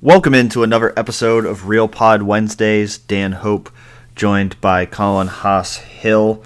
Welcome into another episode of Real Pod Wednesdays. Dan Hope, joined by Colin Hass-Hill.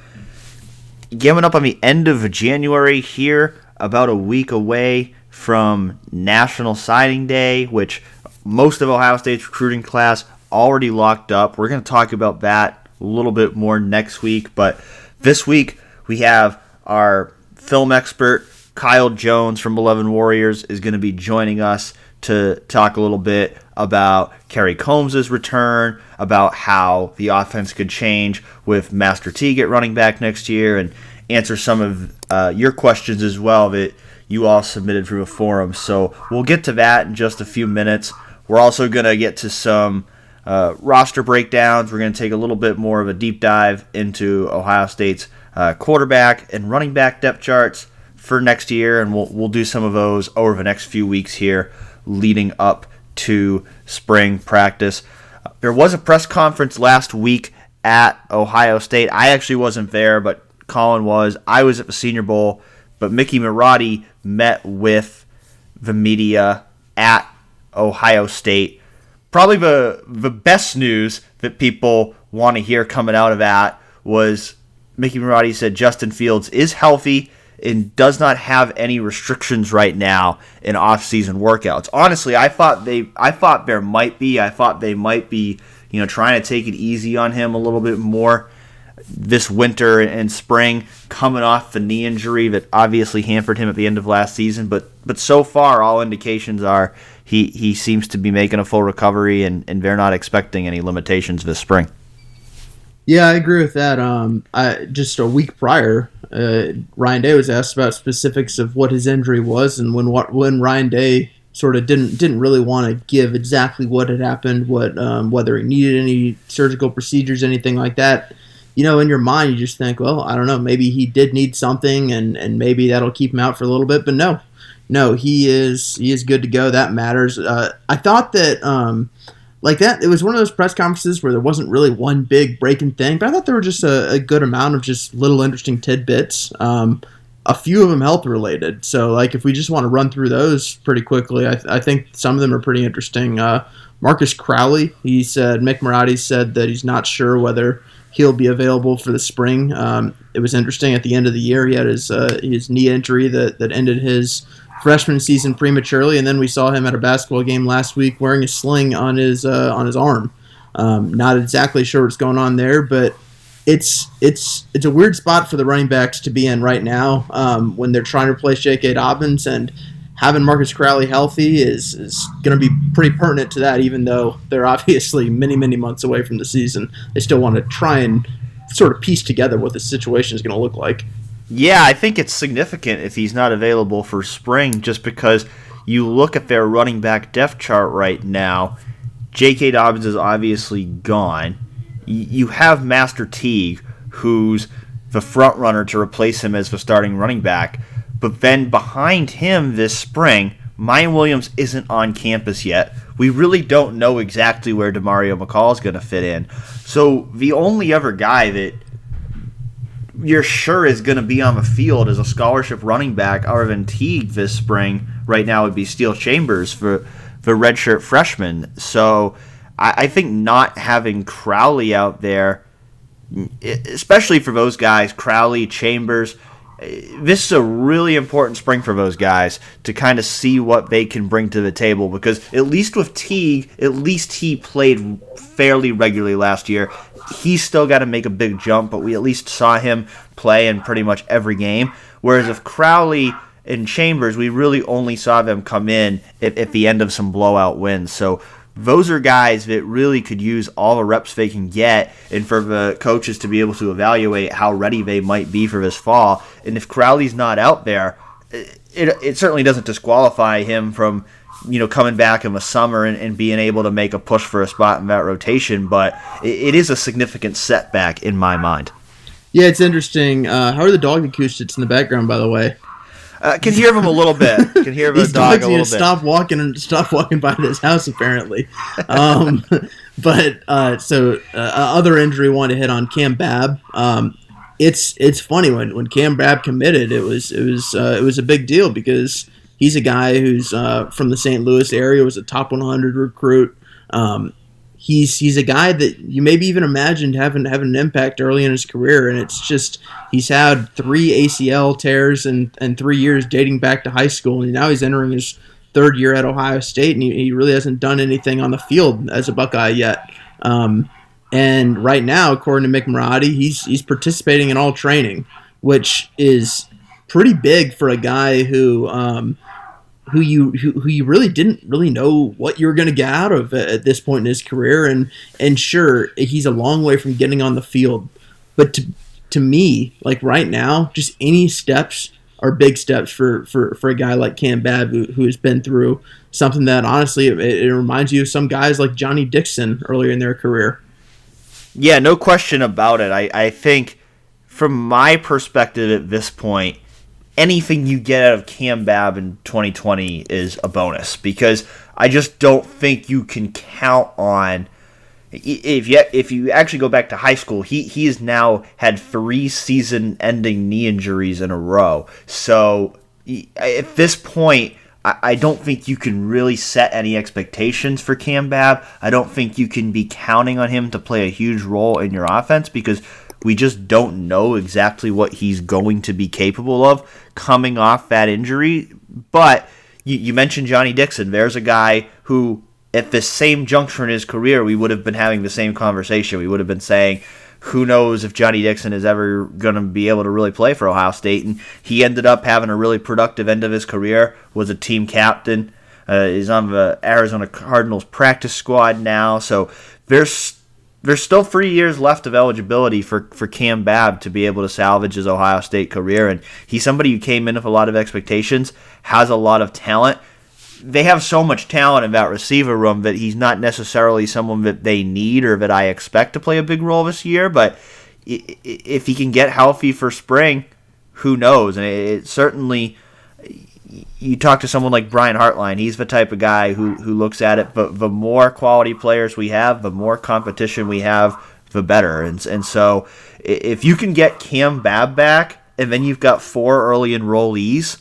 Coming up on the end of January here, about a week away from National Signing Day, which most of Ohio State's recruiting class already locked up. We're going to talk about that a little bit more next week, but this week we have our film expert Kyle Jones from Eleven Warriors is going to be joining us to talk a little bit about Kerry Coombs' return, about how the offense could change with Master Teague at running back next year, and answer some of uh, your questions as well that you all submitted through a forum. So we'll get to that in just a few minutes. We're also going to get to some uh, roster breakdowns. We're going to take a little bit more of a deep dive into Ohio State's uh, quarterback and running back depth charts for next year, and we'll, we'll do some of those over the next few weeks here leading up to spring practice. There was a press conference last week at Ohio State. I actually wasn't there, but Colin was. I was at the Senior Bowl, but Mickey Marotti met with the media at Ohio State. Probably the the best news that people want to hear coming out of that was Mickey Marotti said Justin Fields is healthy and does not have any restrictions right now in off-season workouts. Honestly, I thought they I thought there might be. I thought they might be, you know, trying to take it easy on him a little bit more this winter and spring coming off the knee injury that obviously hampered him at the end of last season, but but so far all indications are he he seems to be making a full recovery and and they're not expecting any limitations this spring. Yeah, I agree with that. Um, I just a week prior, uh, Ryan Day was asked about specifics of what his injury was, and when when Ryan Day sort of didn't didn't really want to give exactly what had happened, what um, whether he needed any surgical procedures, anything like that. You know, in your mind, you just think, well, I don't know, maybe he did need something, and and maybe that'll keep him out for a little bit. But no, no, he is he is good to go. That matters. Uh, I thought that. Um, like that. It was one of those press conferences where there wasn't really one big breaking thing, but I thought there were just a, a good amount of just little interesting tidbits. Um, a few of them health related. So, like, if we just want to run through those pretty quickly, I, I think some of them are pretty interesting. Uh, Marcus Crowley, he said, Mick Marotti said that he's not sure whether he'll be available for the spring. Um, it was interesting at the end of the year, he had his uh, his knee injury that, that ended his freshman season prematurely, and then we saw him at a basketball game last week wearing a sling on his uh, on his arm. Um, not exactly sure what's going on there, but it's it's it's a weird spot for the running backs to be in right now um, when they're trying to replace J.K. Dobbins and having Marcus Crowley healthy is is going to be pretty pertinent to that. Even though they're obviously many many months away from the season, they still want to try and sort of piece together what the situation is going to look like. Yeah, I think it's significant if he's not available for spring just because you look at their running back depth chart right now. J.K. Dobbins is obviously gone. You have Master Teague, who's the front runner to replace him as the starting running back. But then behind him this spring, Miyan Williams isn't on campus yet. We really don't know exactly where Demario McCall is going to fit in. So the only other guy that you're sure is going to be on the field as a scholarship running back other than Teague this spring right now would be Steele Chambers for the redshirt freshman. So I, I think not having Crowley out there, especially for those guys, Crowley, Chambers, this is a really important spring for those guys to kind of see what they can bring to the table because at least with Teague, at least he played fairly regularly last year he's still got to make a big jump, but we at least saw him play in pretty much every game. Whereas if Crowley and Chambers, we really only saw them come in at, at the end of some blowout wins. So those are guys that really could use all the reps they can get, and for the coaches to be able to evaluate how ready they might be for this fall. And if Crowley's not out there, it, it certainly doesn't disqualify him from you know, coming back in the summer and, and, being able to make a push for a spot in that rotation, but it, it is a significant setback in my mind. Yeah, it's interesting. Uh, how are the dog acoustics in the background, by the way? Uh, can hear them a little bit. Can hear the dog a little bit. Stop walking and stop walking by this house, apparently. Um, but uh, so uh, other injury want to hit on Cam Babb. Um, it's it's funny when, when Cam Babb committed, it was it was uh, it was a big deal because He's a guy who's uh, from the St. Louis area, was a top 100 recruit. Um, he's he's a guy that you maybe even imagined having having an impact early in his career, and it's just he's had three ACL tears and and three years dating back to high school, and now he's entering his third year at Ohio State, and he, he really hasn't done anything on the field as a Buckeye yet. Um, and right now, according to Mick Marotti, he's he's participating in all training, which is pretty big for a guy who um, who you who, who you really didn't really know what you were going to get out of at this point in his career. And and sure, he's a long way from getting on the field, but to to me, like right now, just any steps are big steps for for, for a guy like Cam Babb who, who has been through something that honestly it, it reminds you of some guys like Johnnie Dixon earlier in their career. Yeah, no question about it. I, I think, from my perspective at this point, anything you get out of Cam Babb in 2020 is a bonus because I just don't think you can count on. If you if you actually go back to high school, he he has now had three season-ending knee injuries in a row. So at this point, I, don't think you can really set any expectations for Cam Babb. I don't think you can be counting on him to play a huge role in your offense because we just don't know exactly what he's going to be capable of coming off that injury. But you, you mentioned Johnnie Dixon. There's a guy who, at the same juncture in his career, we would have been having the same conversation. We would have been saying, who knows if Johnnie Dixon is ever going to be able to really play for Ohio State. And he ended up having a really productive end of his career, was a team captain. Uh, he's on the Arizona Cardinals practice squad now. So there's there's still three years left of eligibility for, for Cam Babb to be able to salvage his Ohio State career. And he's somebody who came in with a lot of expectations, has a lot of talent, they have so much talent in that receiver room that he's not necessarily someone that they need or that I expect to play a big role this year. But if he can get healthy for spring, who knows? And it certainly, you talk to someone like Brian Hartline, he's the type of guy who, who looks at it. But the more quality players we have, the more competition we have, the better. And, and so if you can get Cam Babb back, and then you've got four early enrollees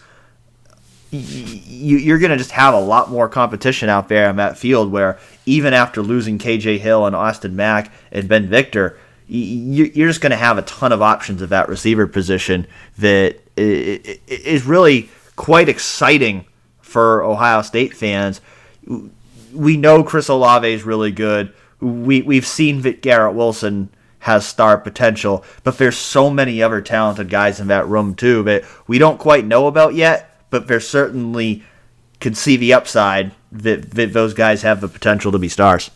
you, are going to just have a lot more competition out there in that field where even after losing KJ Hill and Austin Mack and Ben Victor, you're just going to have a ton of options at that receiver position that is really quite exciting for Ohio State fans. We know Chris Olave is really good. We, we've seen that Garrett Wilson has star potential, but there's so many other talented guys in that room too that we don't quite know about yet but there certainly could see the upside that, that those guys have the potential to be stars.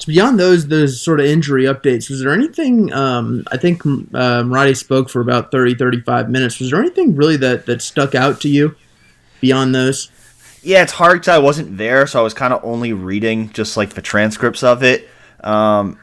So beyond those those sort of injury updates, was there anything? Um, I think uh, spoke for about 30, 35 minutes. Was there anything really that that stuck out to you beyond those? Yeah, it's hard because I wasn't there, so I was kind of only reading just like the transcripts of it. Um,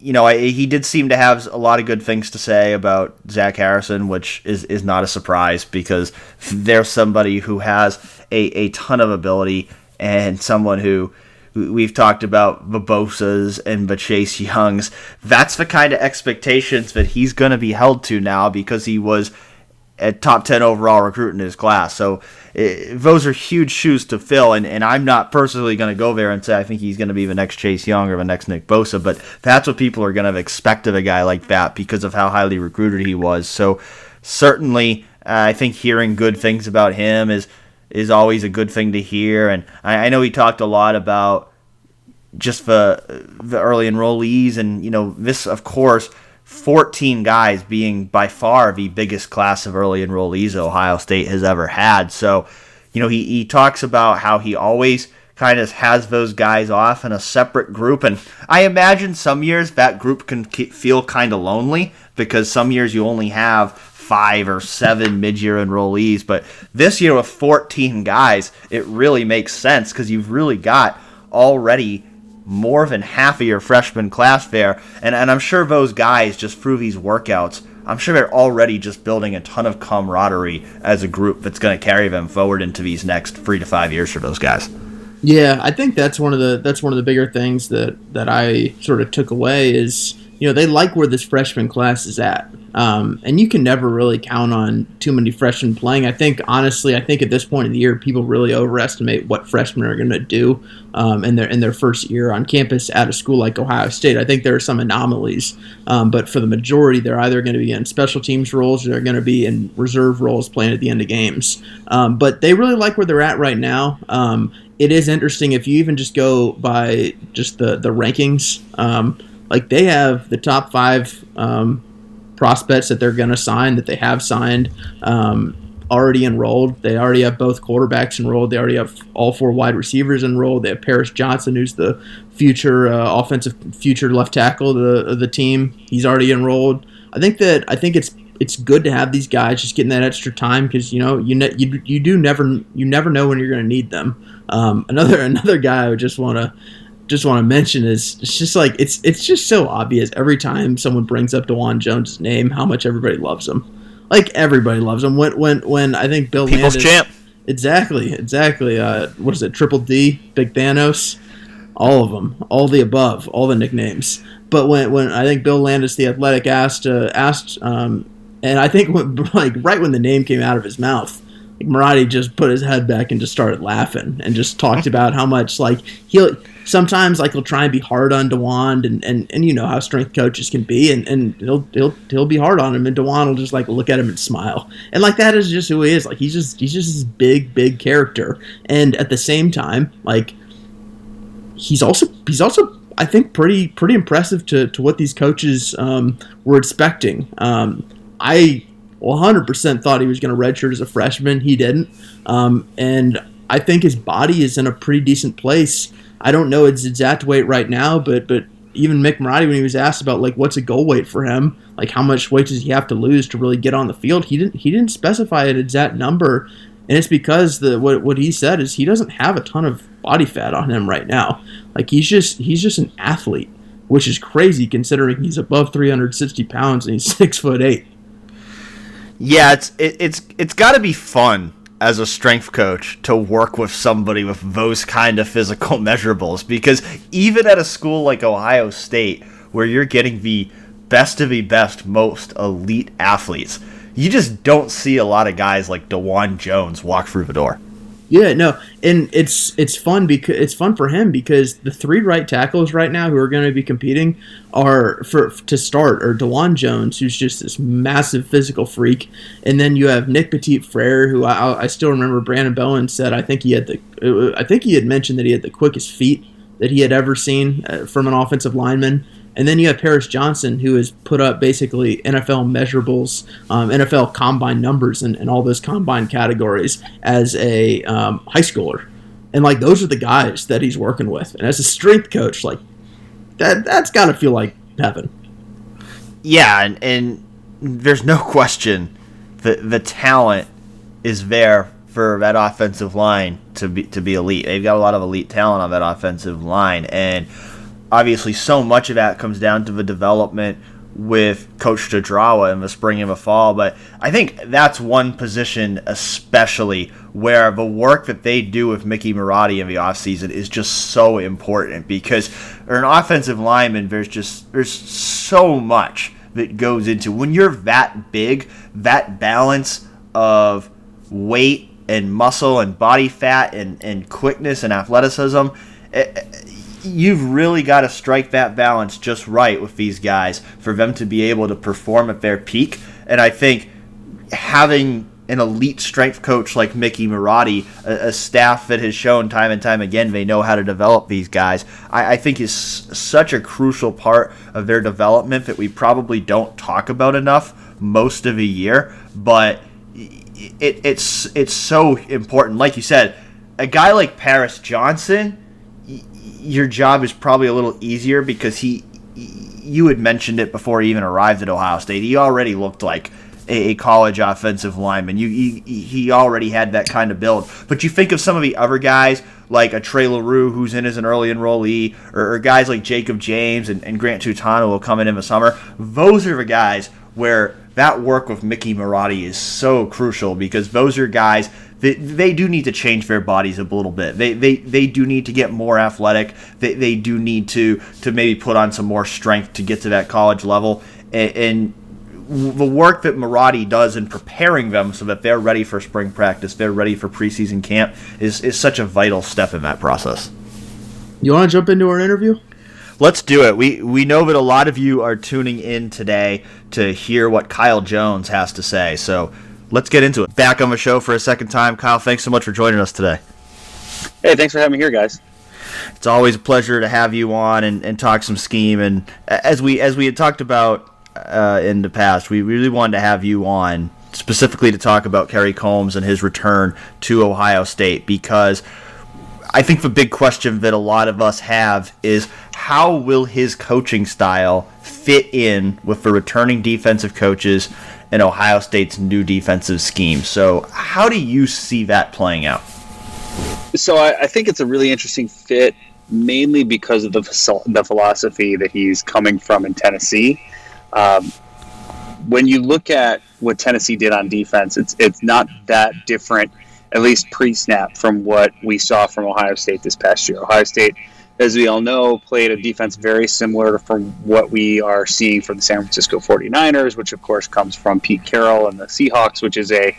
you know, I, he did seem to have a lot of good things to say about Zach Harrison, which is, is not a surprise because there's somebody who has a, a ton of ability and someone who we've talked about the Bosas and the Chase Youngs. That's the kind of expectations that he's going to be held to now because he was a top 10 overall recruit in his class. So it, eh, those are huge shoes to fill. And, and I'm not personally going to go there and say I think he's going to be the next Chase Young or the next Nick Bosa, but that's what people are going to expect of a guy like that because of how highly recruited he was. So certainly, uh, I think hearing good things about him is is always a good thing to hear. And I, I know he talked a lot about just the the early enrollees, and you know this, of course 14 guys being by far the biggest class of early enrollees Ohio State has ever had. So, you know, he, he talks about how he always kind of has those guys off in a separate group. And I imagine some years that group can feel kind of lonely because some years you only have five or seven mid year enrollees. But this year with 14 guys, it really makes sense because you've really got already more than half of your freshman class there. And, and I'm sure those guys, just through these workouts, I'm sure they're already just building a ton of camaraderie as a group that's going to carry them forward into these next three to five years for those guys. Yeah, I think that's one of the that's one of the bigger things that that I sort of took away is you know, they like where this freshman class is at. Um, and you can never really count on too many freshmen playing. I think, honestly, I think at this point of the year, people really overestimate what freshmen are going to do um, in their in their first year on campus at a school like Ohio State. I think there are some anomalies, um, but for the majority, they're either going to be in special teams roles or they're going to be in reserve roles playing at the end of games. Um, but they really like where they're at right now. Um, it is interesting if you even just go by just the the rankings. Um, like they have the top five um, prospects that they're going to sign that they have signed um, already enrolled. They already have both quarterbacks enrolled. They already have all four wide receivers enrolled. They have Paris Johnson, who's the future uh, offensive future left tackle of the, the team. He's already enrolled. I think that I think it's it's good to have these guys just getting that extra time because you know you, ne- you you do never you never know when you're going to need them. Um, another another guy I would just want to just want to mention is it's just like it's it's just so obvious every time someone brings up Dawand Jones' name how much everybody loves him. Like everybody loves him. When when when I think Bill People's Landis, champ. exactly exactly. Uh, what is it? Triple D, Big Thanos, all of them, all the above, all the nicknames. But when when I think Bill Landis, the Athletic, asked uh, asked, um, and I think when, like right when the name came out of his mouth, Marotti just put his head back and just started laughing and just talked about how much like he'll sometimes like he'll try and be hard on Dawand and, and, and you know how strength coaches can be and, and he'll he'll he'll be hard on him and Dawand will just like look at him and smile. And like that is just who he is. Like he's just he's just this big big character. And at the same time like he's also he's also I think pretty pretty impressive to, to what these coaches um, were expecting. Um, I 100% thought he was going to redshirt as a freshman. He didn't, um, and I think his body is in a pretty decent place. I don't know its exact weight right now, but but even Mick Marotti, when he was asked about like what's a goal weight for him, like how much weight does he have to lose to really get on the field, he didn't he didn't specify an exact number, and it's because the what what he said is he doesn't have a ton of body fat on him right now. Like he's just he's just an athlete, which is crazy considering he's above 360 pounds and he's six foot eight. Yeah, it's it, it's it's got to be fun as a strength coach to work with somebody with those kind of physical measurables because even at a school like Ohio State where you're getting the best of the best most elite athletes, you just don't see a lot of guys like Dawand Jones walk through the door. Yeah, no, and it's it's fun because it's fun for him because the three right tackles right now who are going to be competing are for to start are Dawand Jones, who's just this massive physical freak, and then you have Nick Petit Frere, who I, I still remember Branden Bowen said I think he had the I think he had mentioned that he had the quickest feet that he had ever seen uh, from an offensive lineman. And then you have Paris Johnson, who has put up basically NFL measurables, um, NFL combine numbers, and, and all those combine categories as a um, high schooler. And like those are the guys that he's working with. And as a strength coach, like that that's got to feel like heaven. Yeah, and, and there's no question that the talent is there for that offensive line to be to be elite. They've got a lot of elite talent on that offensive line, and obviously so much of that comes down to the development with Coach Studrawa in the spring and the fall. But I think that's one position especially where the work that they do with Mickey Marotti in the offseason is just so important because an offensive lineman there's just there's so much that goes into when you're that big, that balance of weight and muscle and body fat and, and quickness and athleticism. It, you've really got to strike that balance just right with these guys for them to be able to perform at their peak. And I think having an elite strength coach like Mickey Marotti, a, a, staff that has shown time and time again they know how to develop these guys, I, I, think is such a crucial part of their development that we probably don't talk about enough most of the year. But it, it's it's so important. Like you said, a guy like Paris Johnson your job is probably a little easier because he you had mentioned it before he even arrived at Ohio State. He already looked like a, college offensive lineman. You he, he already had that kind of build. But you think of some of the other guys like a Trey Leroux who's in as an early enrollee, or, or guys like Jacob James and, and Grant Toutant will come in in the summer. Those are the guys where that work with Mickey Marotti is so crucial because those are guys they, they do need to change their bodies a little bit. They, they, they do need to get more athletic. They, they do need to, to maybe put on some more strength to get to that college level. And, and the work that Marotti does in preparing them so that they're ready for spring practice, they're ready for preseason camp, is, is such a vital step in that process. You want to jump into our interview? Let's do it. We we know that a lot of you are tuning in today to hear what Kyle Jones has to say. So let's get into it. Back on the show for a second time. Kyle, thanks so much for joining us today. Hey, thanks for having me here, guys. It's always a pleasure to have you on and, and talk some scheme. And as we as we had talked about uh, in the past, we really wanted to have you on specifically to talk about Kerry Coombs and his return to Ohio State because I think the big question that a lot of us have is how will his coaching style fit in with the returning defensive coaches and Ohio State's new defensive scheme? So, how do you see that playing out? So, I, I think it's a really interesting fit, mainly because of the, the philosophy that he's coming from in Tennessee. Um, when you look at what Tennessee did on defense, it's it's not that different at least pre-snap from what we saw from Ohio State this past year. Ohio State, as we all know, played a defense very similar from what we are seeing from the San Francisco 49ers, which of course comes from Pete Carroll and the Seahawks, which is a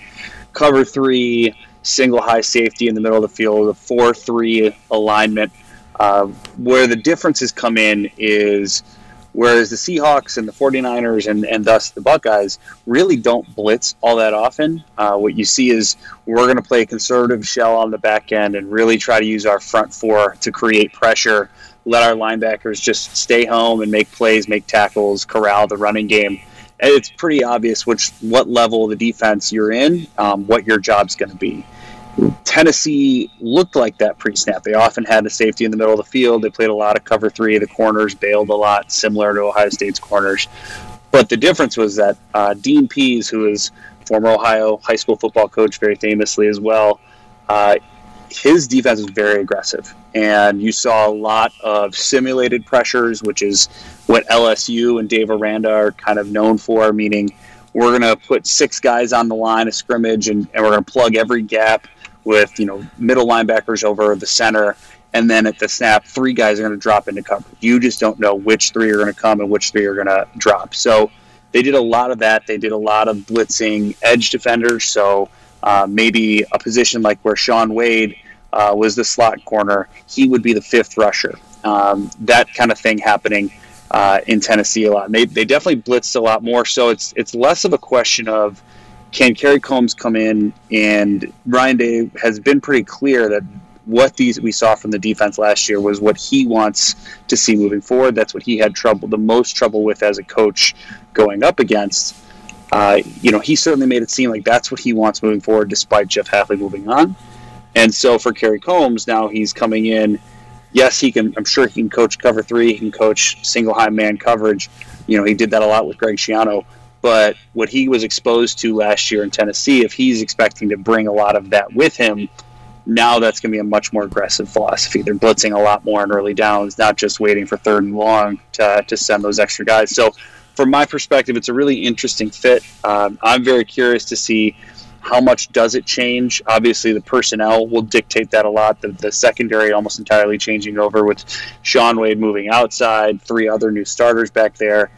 cover three single high safety in the middle of the field, a 4-3 alignment. Uh, where the differences come in is – Whereas the Seahawks and the 49ers and, and thus the Buckeyes really don't blitz all that often. Uh, what you see is we're going to play a conservative shell on the back end and really try to use our front four to create pressure, let our linebackers just stay home and make plays, make tackles, corral the running game. And it's pretty obvious which what level of the defense you're in, um, what your job's going to be. Tennessee looked like that pre-snap. They often had a safety in the middle of the field. They played a lot of cover three. The corners bailed a lot, similar to Ohio State's corners. But the difference was that uh, Dean Pees, who is former Ohio high school football coach, very famously as well, uh, his defense was very aggressive, and you saw a lot of simulated pressures, which is what LSU and Dave Aranda are kind of known for, meaning we're going to put six guys on the line of scrimmage and, and we're going to plug every gap with you know middle linebackers over the center, and then at the snap, three guys are going to drop into cover. You just don't know which three are going to come and which three are going to drop. So they did a lot of that. They did a lot of blitzing edge defenders. So uh, maybe a position like where Shaun Wade uh, was the slot corner, he would be the fifth rusher. Um, that kind of thing happening. Uh, in Tennessee, a lot. They, they definitely blitzed a lot more. So it's it's less of a question of can Kerry Coombs come in? And Ryan Day has been pretty clear that what these we saw from the defense last year was what he wants to see moving forward. That's what he had trouble, the most trouble with as a coach going up against. Uh, you know, he certainly made it seem like that's what he wants moving forward, despite Jeff Hafley moving on. And so for Kerry Coombs, now he's coming in. Yes, he can. I'm sure he can coach cover three. He can coach single high man coverage. You know, he did that a lot with Greg Schiano. But what he was exposed to last year in Tennessee, if he's expecting to bring a lot of that with him, now that's going to be a much more aggressive philosophy. They're blitzing a lot more in early downs, not just waiting for third and long to, to send those extra guys. So, from my perspective, it's a really interesting fit. Um, I'm very curious to see how much does it change. Obviously, the personnel will dictate that a lot. The, the secondary almost entirely changing over with Shaun Wade moving outside, three other new starters back there.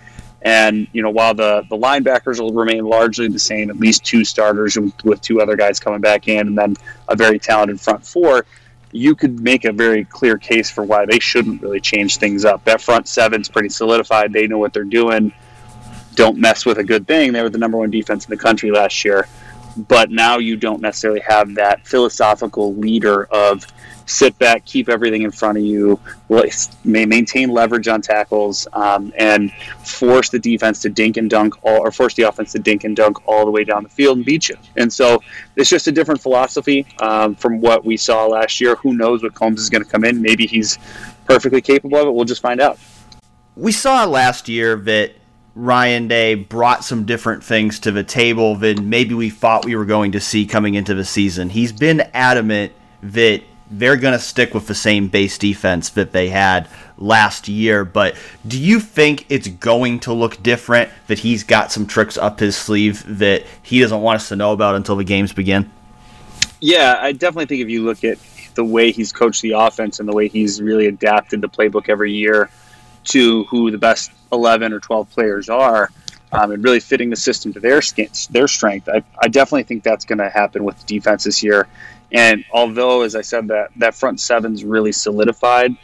And you know, while the the linebackers will remain largely the same, at least two starters with two other guys coming back in, and then a very talented front four, you could make a very clear case for why they shouldn't really change things up. That front seven's pretty solidified. They know what they're doing. Don't mess with a good thing. They were the number one defense in the country last year, but now you don't necessarily have that philosophical leader of sit back, keep everything in front of you, may maintain leverage on tackles, um, and force the defense to dink and dunk all, or force the offense to dink and dunk all the way down the field and beat you. And so it's just a different philosophy um, from what we saw last year. Who knows what Coombs is going to come in? Maybe he's perfectly capable of it. We'll just find out. We saw last year that Ryan Day brought some different things to the table than maybe we thought we were going to see coming into the season. He's been adamant that they're going to stick with the same base defense that they had last year. But do you think it's going to look different that he's got some tricks up his sleeve that he doesn't want us to know about until the games begin? Yeah, I definitely think if you look at the way he's coached the offense and the way he's really adapted the playbook every year to who the best 11 or 12 players are, um, and really fitting the system to their their strength. I, I definitely think that's going to happen with the defense this year. And although, as I said, that that front seven's really solidified,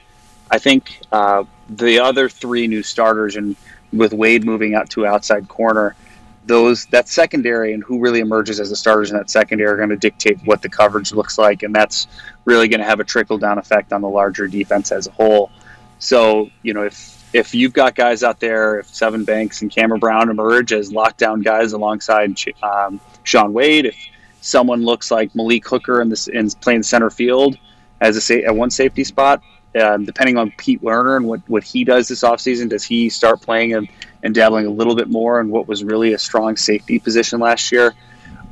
I think uh, the other three new starters and with Wade moving out to outside corner, those that secondary and who really emerges as the starters in that secondary are going to dictate what the coverage looks like, and that's really going to have a trickle down effect on the larger defense as a whole. So you know if if you've got guys out there, if Sevyn Banks and Cameron Brown emerge as lockdown guys alongside um, Shaun Wade, if someone looks like Malik Hooker in this in playing center field as a sa- at one safety spot, um, depending on Pete Werner and what, what he does this offseason, does he start playing and, and dabbling a little bit more in what was really a strong safety position last year?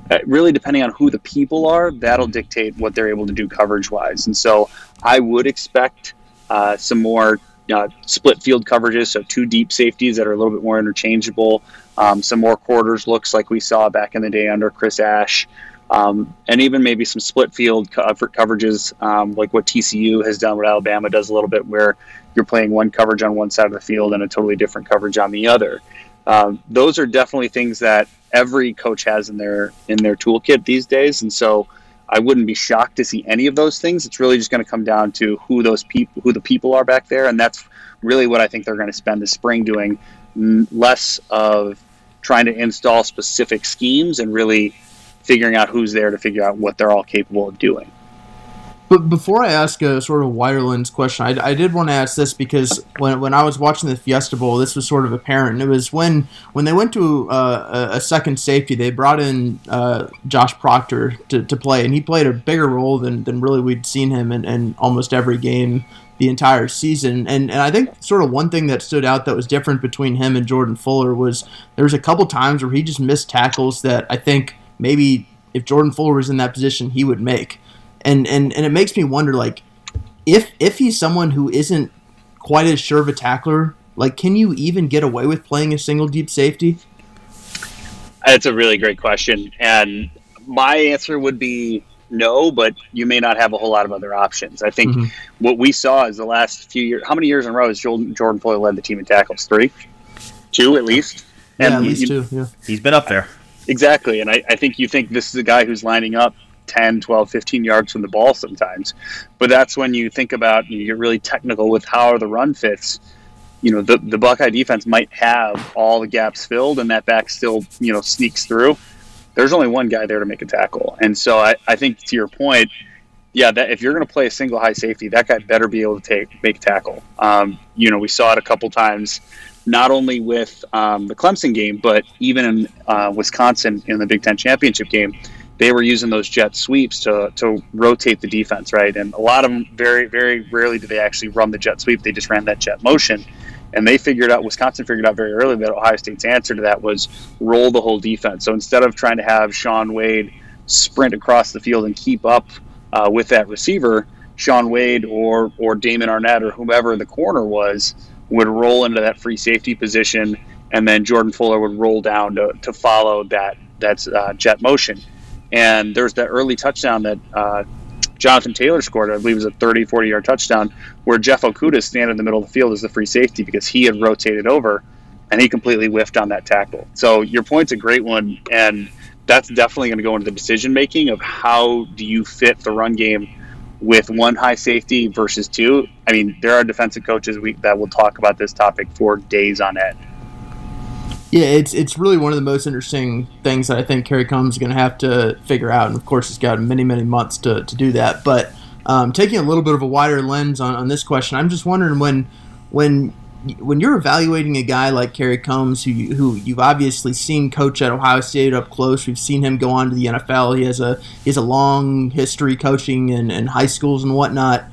Uh, really, depending on who the people are, that'll dictate what they're able to do coverage wise. And so I would expect uh, some more uh, split field coverages, so two deep safeties that are a little bit more interchangeable, um, some more quarters looks like we saw back in the day under Chris Ash, um, and even maybe some split field cover- coverages um, like what TCU has done, what Alabama does a little bit, where you're playing one coverage on one side of the field and a totally different coverage on the other. Um, those are definitely things that every coach has in their in their toolkit these days, and so I wouldn't be shocked to see any of those things. It's really just going to come down to who those people, who the people are back there, and that's really what I think they're going to spend the spring doing. Less of trying to install specific schemes and really figuring out who's there to figure out what they're all capable of doing. But before I ask a sort of wider lens question, I, I, did want to ask this because when, when I was watching the Fiesta Bowl, this was sort of apparent. It was when when they went to uh, a, a, second safety, they brought in uh, Josh Proctor to, to play, and he played a bigger role than, than really we'd seen him in, in almost every game the entire season. And and I think sort of one thing that stood out that was different between him and Jordan Fuller was there was a couple times where he just missed tackles that I think maybe if Jordan Fuller was in that position, he would make and and and it makes me wonder like if if he's someone who isn't quite as sure of a tackler like can you even get away with playing a single deep safety? That's a really great question and my answer would be no but you may not have a whole lot of other options. I think mm-hmm. what we saw is the last few years how many years in a row has jordan, jordan fuller led the team in tackles? Three? Two at least? Yeah, and at least you, two yeah. He's been up there. Exactly and I, I think you think this is a guy who's lining up 10, 12, 15 yards from the ball sometimes. But that's when you think about, you get really technical with how the run fits. You know, the, the Buckeye defense might have all the gaps filled and that back still, you know, sneaks through. There's only one guy there to make a tackle. And so I, I think to your point, yeah, that if you're going to play a single high safety, that guy better be able to take make tackle. Um, you know, we saw it a couple times, not only with um, the Clemson game, but even in uh, Wisconsin in the Big Ten championship game they were using those jet sweeps to, to rotate the defense, right? And a lot of them, very, very rarely do they actually run the jet sweep. They just ran that jet motion. And they figured out, Wisconsin figured out very early that Ohio State's answer to that was roll the whole defense. So instead of trying to have Shaun Wade sprint across the field and keep up uh, with that receiver, Shaun Wade or, or Damon Arnette or whomever the corner was would roll into that free safety position, and then Jordan Fuller would roll down to, to follow that, that uh, jet motion. And there's that early touchdown that uh, Jonathan Taylor scored, I believe it was a 30, 40 yard touchdown, where Jeff Okudah is standing in the middle of the field as the free safety because he had rotated over and he completely whiffed on that tackle. So your point's a great one. And that's definitely going to go into the decision making of how do you fit the run game with one high safety versus two. I mean, there are defensive coaches we, that will talk about this topic for days on end. Yeah, it's it's really one of the most interesting things that I think Kerry Coombs is going to have to figure out, and of course, he's got many many months to, to do that. But um, taking a little bit of a wider lens on, on this question, I'm just wondering when when when you're evaluating a guy like Kerry Coombs, who who you've obviously seen coach at Ohio State up close, we've seen him go on to the NFL. He has a he has a long history coaching in, in high schools and whatnot.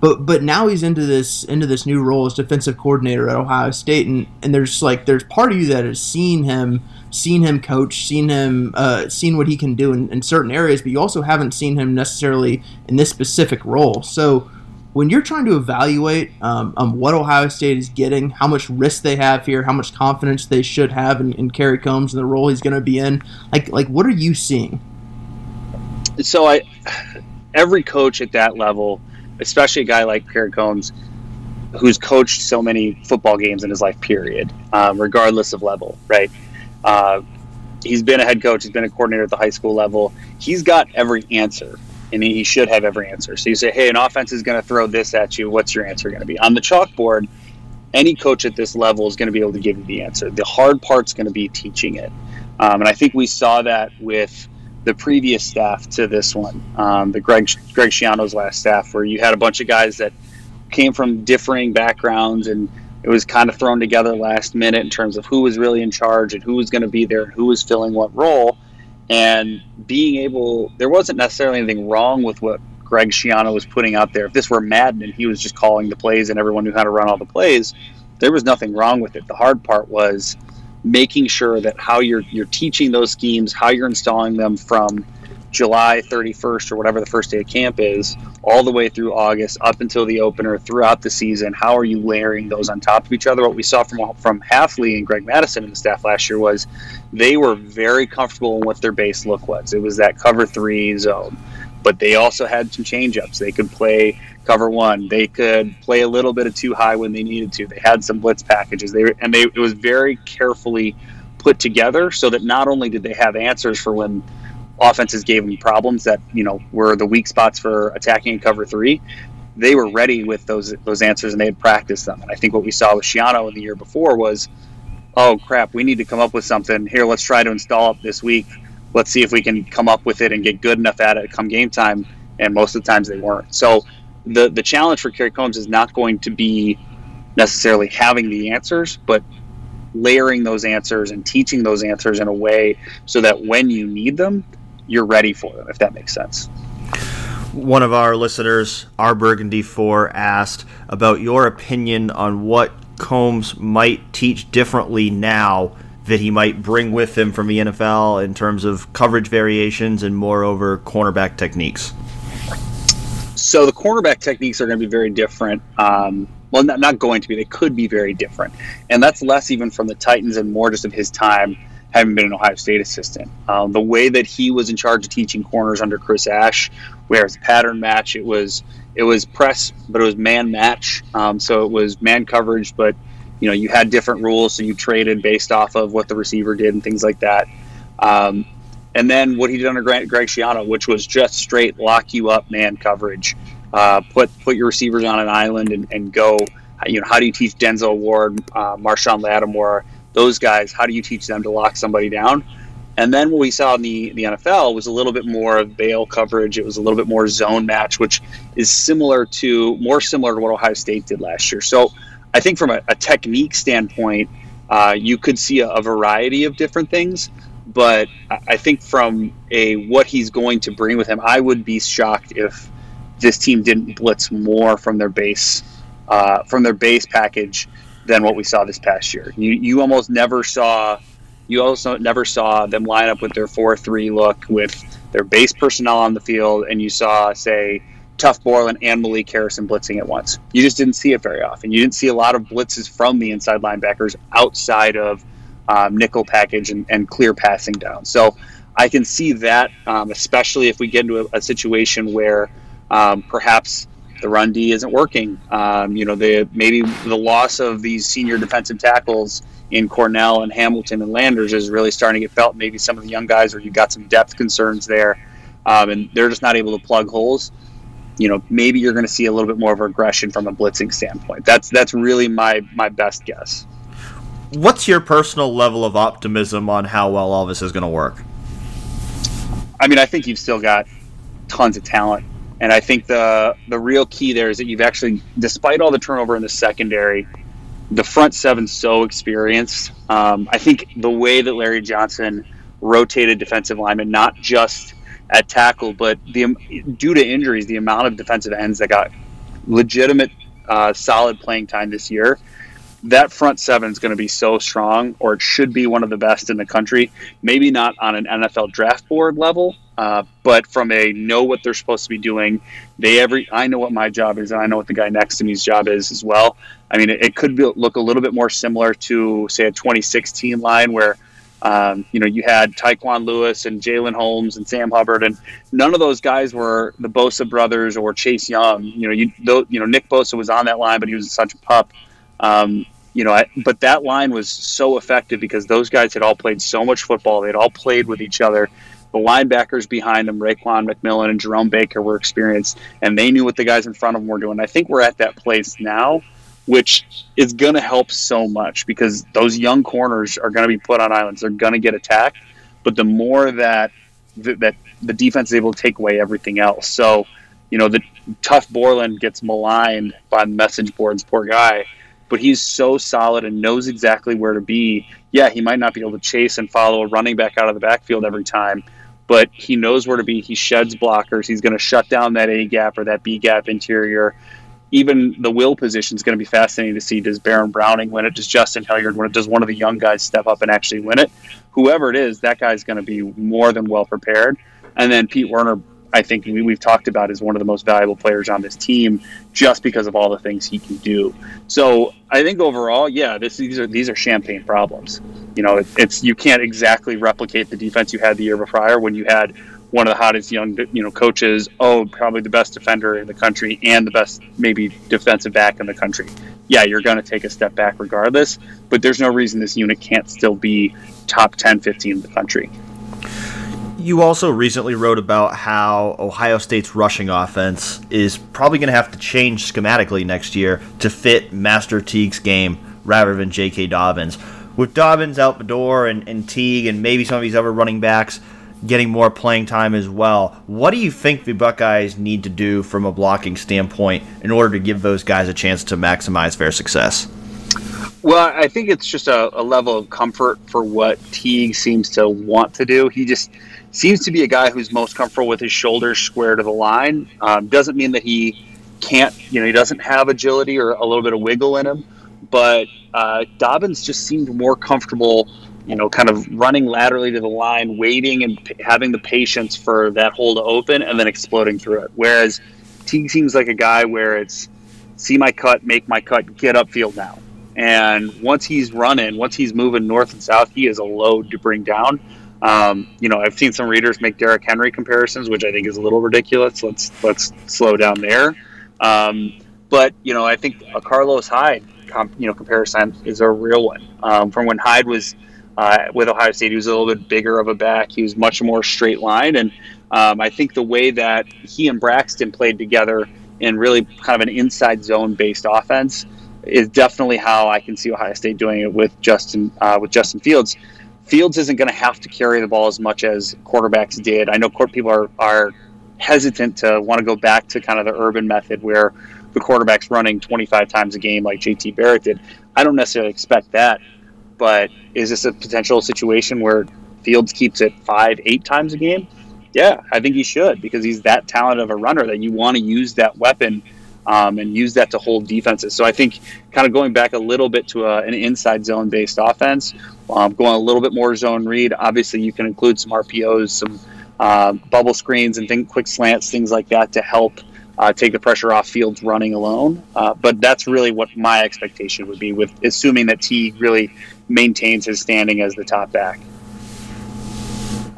But but now he's into this into this new role as defensive coordinator at Ohio State, and, and there's like there's part of you that has seen him seen him coach, seen him uh, seen what he can do in, in certain areas, but you also haven't seen him necessarily in this specific role. So when you're trying to evaluate um, um, what Ohio State is getting, how much risk they have here, how much confidence they should have in, in Kerry Coombs and the role he's going to be in, like like what are you seeing? so I, every coach at that level, especially a guy like Kerry Coombs, who's coached so many football games in his life, period, um, regardless of level, right? Uh, he's been a head coach, he's been a coordinator at the high school level. He's got every answer, and he should have every answer. So you say, hey, an offense is going to throw this at you. What's your answer going to be? On the chalkboard, any coach at this level is going to be able to give you the answer. The hard part's going to be teaching it. Um, and I think we saw that with the previous staff to this one, um, the Greg Greg Schiano's last staff, where you had a bunch of guys that came from differing backgrounds and it was kind of thrown together last minute in terms of who was really in charge and who was going to be there and who was filling what role. And being able, there wasn't necessarily anything wrong with what Greg Schiano was putting out there. If this were Madden and he was just calling the plays and everyone knew how to run all the plays, there was nothing wrong with it. The hard part was making sure that how you're you're teaching those schemes, how you're installing them from July 31st or whatever the first day of camp is, all the way through August, up until the opener, throughout the season. How are you layering those on top of each other? What we saw from from Hafley and Greg Mattison and the staff last year was they were very comfortable in what their base look was. It was that cover three zone, but they also had some change ups. They could play cover one. They could play a little bit of two high when they needed to. They had some blitz packages. They and they it was very carefully put together so that not only did they have answers for when offenses gave them problems that you know were the weak spots for attacking in cover three. They were ready with those those answers and they had practiced them. And I think what we saw with Schiano in the year before was, oh crap, we need to come up with something here. Let's try to install it this week. Let's see if we can come up with it and get good enough at it come game time. And most of the times they weren't. So the the challenge for Kerry Coombs is not going to be necessarily having the answers, but layering those answers and teaching those answers in a way so that when you need them, you're ready for them, if that makes sense. One of our listeners, our Burgundy 4, asked about your opinion on what Coombs might teach differently now that he might bring with him from the NFL in terms of coverage variations and moreover cornerback techniques. So the cornerback techniques are going to be very different. Um, well, not, not going to be. They could be very different, and that's less even from the Titans and more just of his time having been an Ohio State assistant. Um, the way that he was in charge of teaching corners under Chris Ash, where it's pattern match, it was it was press, but it was man match. Um, so it was man coverage, but you know you had different rules, so you traded based off of what the receiver did and things like that. Um, and then what he did under Greg, Schiano, which was just straight lock you up man coverage, uh, put put your receivers on an island and, and go. You know how do you teach Denzel Ward, uh, Marshon Lattimore? those guys, how do you teach them to lock somebody down? And then what we saw in the, the NFL was a little bit more of bail coverage. It was a little bit more zone match, which is similar to more similar to what Ohio State did last year. So I think from a, a technique standpoint, uh, you could see a, a, variety of different things. But I think from a what he's going to bring with him, I would be shocked if this team didn't blitz more from their base uh, from their base package than what we saw this past year. You you almost never saw you also never saw them line up with their four three look with their base personnel on the field, and you saw say Tuf Borland and Malik Harrison blitzing at once. You just didn't see it very often. You didn't see a lot of blitzes from the inside linebackers outside of um, nickel package and, and, clear passing down. So I can see that, um, especially if we get into a, a situation where um, perhaps the run D isn't working. Um, you know, the maybe the loss of these senior defensive tackles in Cornell and Hamilton and Landers is really starting to get felt. Maybe some of the young guys, or you got some depth concerns there, um, and they're just not able to plug holes. You know, maybe you're going to see a little bit more of aggression from a blitzing standpoint. That's that's really my my best guess. What's your personal level of optimism on how well all this is going to work? I mean, I think you've still got tons of talent and I think the the real key there is that you've actually, despite all the turnover in the secondary, the front seven's so experienced. Um, I think the way that Larry Johnson rotated defensive linemen, not just at tackle, but the due to injuries, the amount of defensive ends that got legitimate, uh, solid playing time this year that front seven is going to be so strong, or it should be one of the best in the country. Maybe not on an NFL draft board level, uh, but from a know what they're supposed to be doing. They every I know what my job is, and I know what the guy next to me's job is as well. I mean, it, it could be, look a little bit more similar to say a 2016 line where Um, you know, you had Tyquan Lewis and Jalyn Holmes and Sam Hubbard, and none of those guys were the Bosa brothers or Chase Young. You know, you you know Nick Bosa was on that line, but he was such a pup. Um, you know, I, but that line was so effective because those guys had all played so much football. They'd all played with each other. The linebackers behind them, Raekwon McMillan and Jerome Baker, were experienced, and they knew what the guys in front of them were doing. I think we're at that place now which is going to help so much because those young corners are going to be put on islands. They're going to get attacked, but the more that that the defense is able to take away everything else. So, you know, the Tuf Borland gets maligned by message boards, poor guy, but he's so solid and knows exactly where to be. Yeah, he might not be able to chase and follow a running back out of the backfield every time, but he knows where to be. He sheds blockers. He's going to shut down that A gap or that B gap interior even the will position is going to be fascinating to see. Does Baron Browning win it? Does Justin Hilliard win it? Does one of the young guys step up and actually win it? Whoever it is, that guy's going to be more than well prepared. And then Pete Werner, I think we, have talked about, is one of the most valuable players on this team just because of all the things he can do. So I think overall, yeah, this, these are these are champagne problems. You know, it, it's you can't exactly replicate the defense you had the year before when you had one of the hottest young you know coaches. Oh, probably the best defender in the country and the best maybe defensive back in the country. Yeah, you're going to take a step back regardless, but there's no reason this unit can't still be top 10, 15 in the country. You also recently wrote about how Ohio State's rushing offense is probably going to have to change schematically next year to fit Master Teague's game rather than J.K. Dobbins. With Dobbins out the door and, and Teague and maybe some of these other running backs, getting more playing time as well. What do you think the Buckeyes need to do from a blocking standpoint in order to give those guys a chance to maximize their success? Well, I think it's just a, a level of comfort for what Teague seems to want to do. He just seems to be a guy who's most comfortable with his shoulders square to the line. Um, doesn't mean that he can't, you know, he doesn't have agility or a little bit of wiggle in him, but uh, Dobbins just seemed more comfortable you know, kind of running laterally to the line, waiting and p- having the patience for that hole to open and then exploding through it. Whereas Teague seems like a guy where it's see my cut, make my cut, get upfield now. And once he's running, once he's moving north and south, he is a load to bring down. Um, you know, I've seen some readers make Derrick Henry comparisons, which I think is a little ridiculous. Let's let's slow down there. Um, but you know, I think a Carlos Hyde, comp, you know, comparison is a real one. Um, from when Hyde was uh, with Ohio State, he was a little bit bigger of a back. He was much more straight line, and um, I think the way that he and Braxton played together in really kind of an inside zone based offense is definitely how I can see Ohio State doing it with Justin uh, with Justin Fields. Fields isn't going to have to carry the ball as much as quarterbacks did. I know court people are are hesitant to want to go back to kind of the urban method where the quarterback's running 25 times a game like JT Barrett did. I don't necessarily expect that but is this a potential situation where Fields keeps it five, eight times a game? Yeah, I think he should because he's that talented of a runner that you want to use that weapon um, and use that to hold defenses. So I think kind of going back a little bit to a, an inside zone based offense, um, going a little bit more zone read. Obviously, you can include some RPOs, some uh, bubble screens, and think, quick slants, things like that to help uh, take the pressure off Fields running alone. Uh, but that's really what my expectation would be, with assuming that T really maintains his standing as the top back.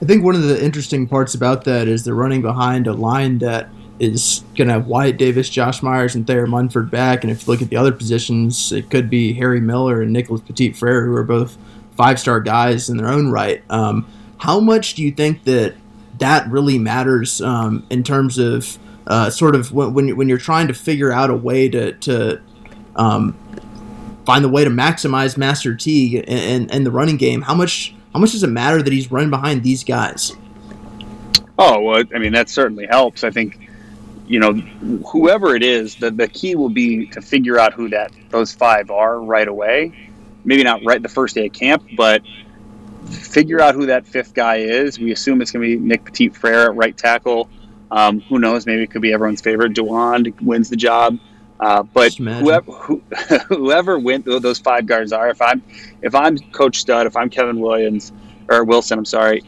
I think one of the interesting parts about that is they're running behind a line that is going to have Wyatt Davis, Josh Myers, and Thayer Munford back. And if you look at the other positions, it could be Harry Miller and Nicholas Petit Frere, who are both five star guys in their own right. Um, how much do you think that that really matters um, in terms of uh, sort of when, when you're trying to figure out a way to, to um, find the way to maximize Master Teague and, and the running game. How much how much does it matter that he's running behind these guys? Oh well, I mean that certainly helps. I think you know whoever it is, the the key will be to figure out who that those five are right away. Maybe not right the first day of camp, but figure out who that fifth guy is. We assume it's going to be Nick Petit Frere at right tackle. Um, who knows? Maybe it could be everyone's favorite. Dawand wins the job. Uh, but whoever who, whoever went those five guards are, if I'm if I'm Coach Stud, if I'm Kevin Williams or Wilson, I'm sorry,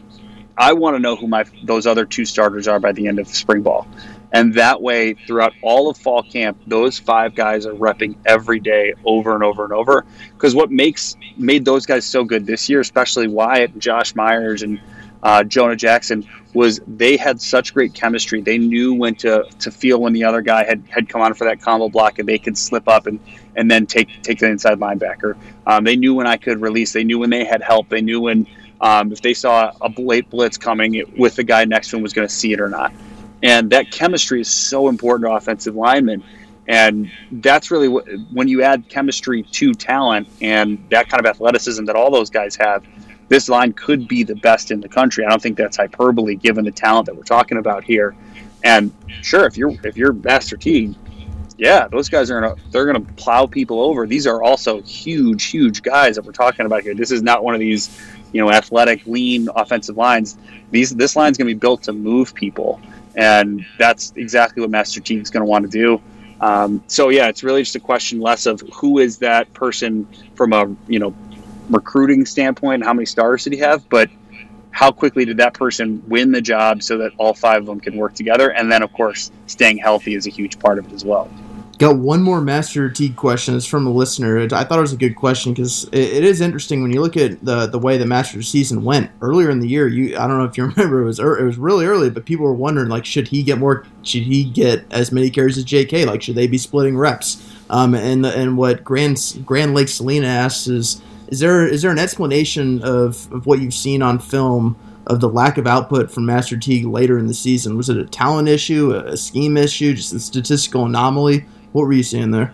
I want to know who my those other two starters are by the end of the spring ball. And that way, throughout all of fall camp, those five guys are repping every day over and over and over. Because what makes made those guys so good this year, especially Wyatt and Josh Myers and uh, Jonah Jackson, was they had such great chemistry. They knew when to, to feel when the other guy had, had come on for that combo block and they could slip up and, and then take take the inside linebacker. Um, they knew when I could release. They knew when they had help. They knew when um, if they saw a late blitz coming it, with the guy next to him was going to see it or not. And that chemistry is so important to offensive linemen. And that's really what, when you add chemistry to talent and that kind of athleticism that all those guys have, this line could be the best in the country. I don't think that's hyperbole given the talent that we're talking about here. And sure, if you're if you're Master Teague, yeah, those guys are gonna they're gonna plow people over. These are also huge, huge guys that we're talking about here. This is not one of these, you know, athletic, lean offensive lines. These this line's gonna be built to move people and that's exactly what Master Teague is going to want to do. Um, so yeah, it's really just a question less of who is that person from a you know recruiting standpoint, how many stars did he have, but how quickly did that person win the job so that all five of them can work together, and then of course staying healthy is a huge part of it as well. Got one more Master Teague question. It's from a listener. I thought it was a good question because it, it is interesting when you look at the the way the Master season went earlier in the year. You I don't know if you remember it was it was really early, but people were wondering like should he get more? Should he get as many carries as J.K.? Like should they be splitting reps? Um, and the, and what Grand Grand Lake Selena asks is is there is there an explanation of, of what you've seen on film? of the lack of output from Master Teague later in the season? Was it a talent issue, a scheme issue, just a statistical anomaly? What were you seeing there?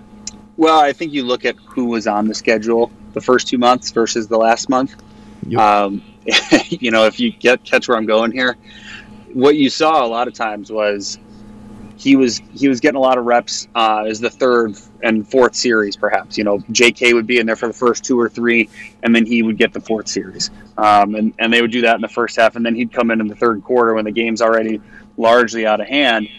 Well, I think you look at who was on the schedule the first two months versus the last month. Yep. Um, you know, if you get catch where I'm going here, what you saw a lot of times was he was he was getting a lot of reps uh, as the third and fourth series, perhaps. You know, J.K. would be in there for the first two or three, and then he would get the fourth series, um, and and they would do that in the first half, and then he'd come in in the third quarter when the game's already largely out of hand,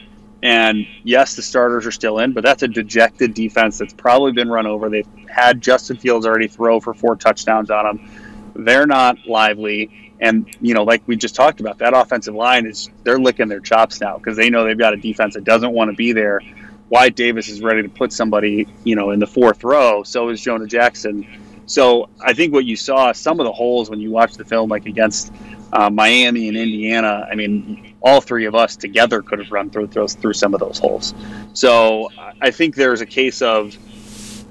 and yes, the starters are still in, but that's a dejected defense that's probably been run over. They've had Justin Fields already throw for four touchdowns on them. They're not lively. And, you know, like we just talked about, that offensive line is, they're licking their chops now because they know they've got a defense that doesn't want to be there. Wyatt Davis is ready to put somebody, you know, in the fourth row. So is Jonah Jackson. So I think what you saw, some of the holes when you watch the film, like against uh, Miami and Indiana, I mean, all three of us together could have run through those through some of those holes. So I think there's a case of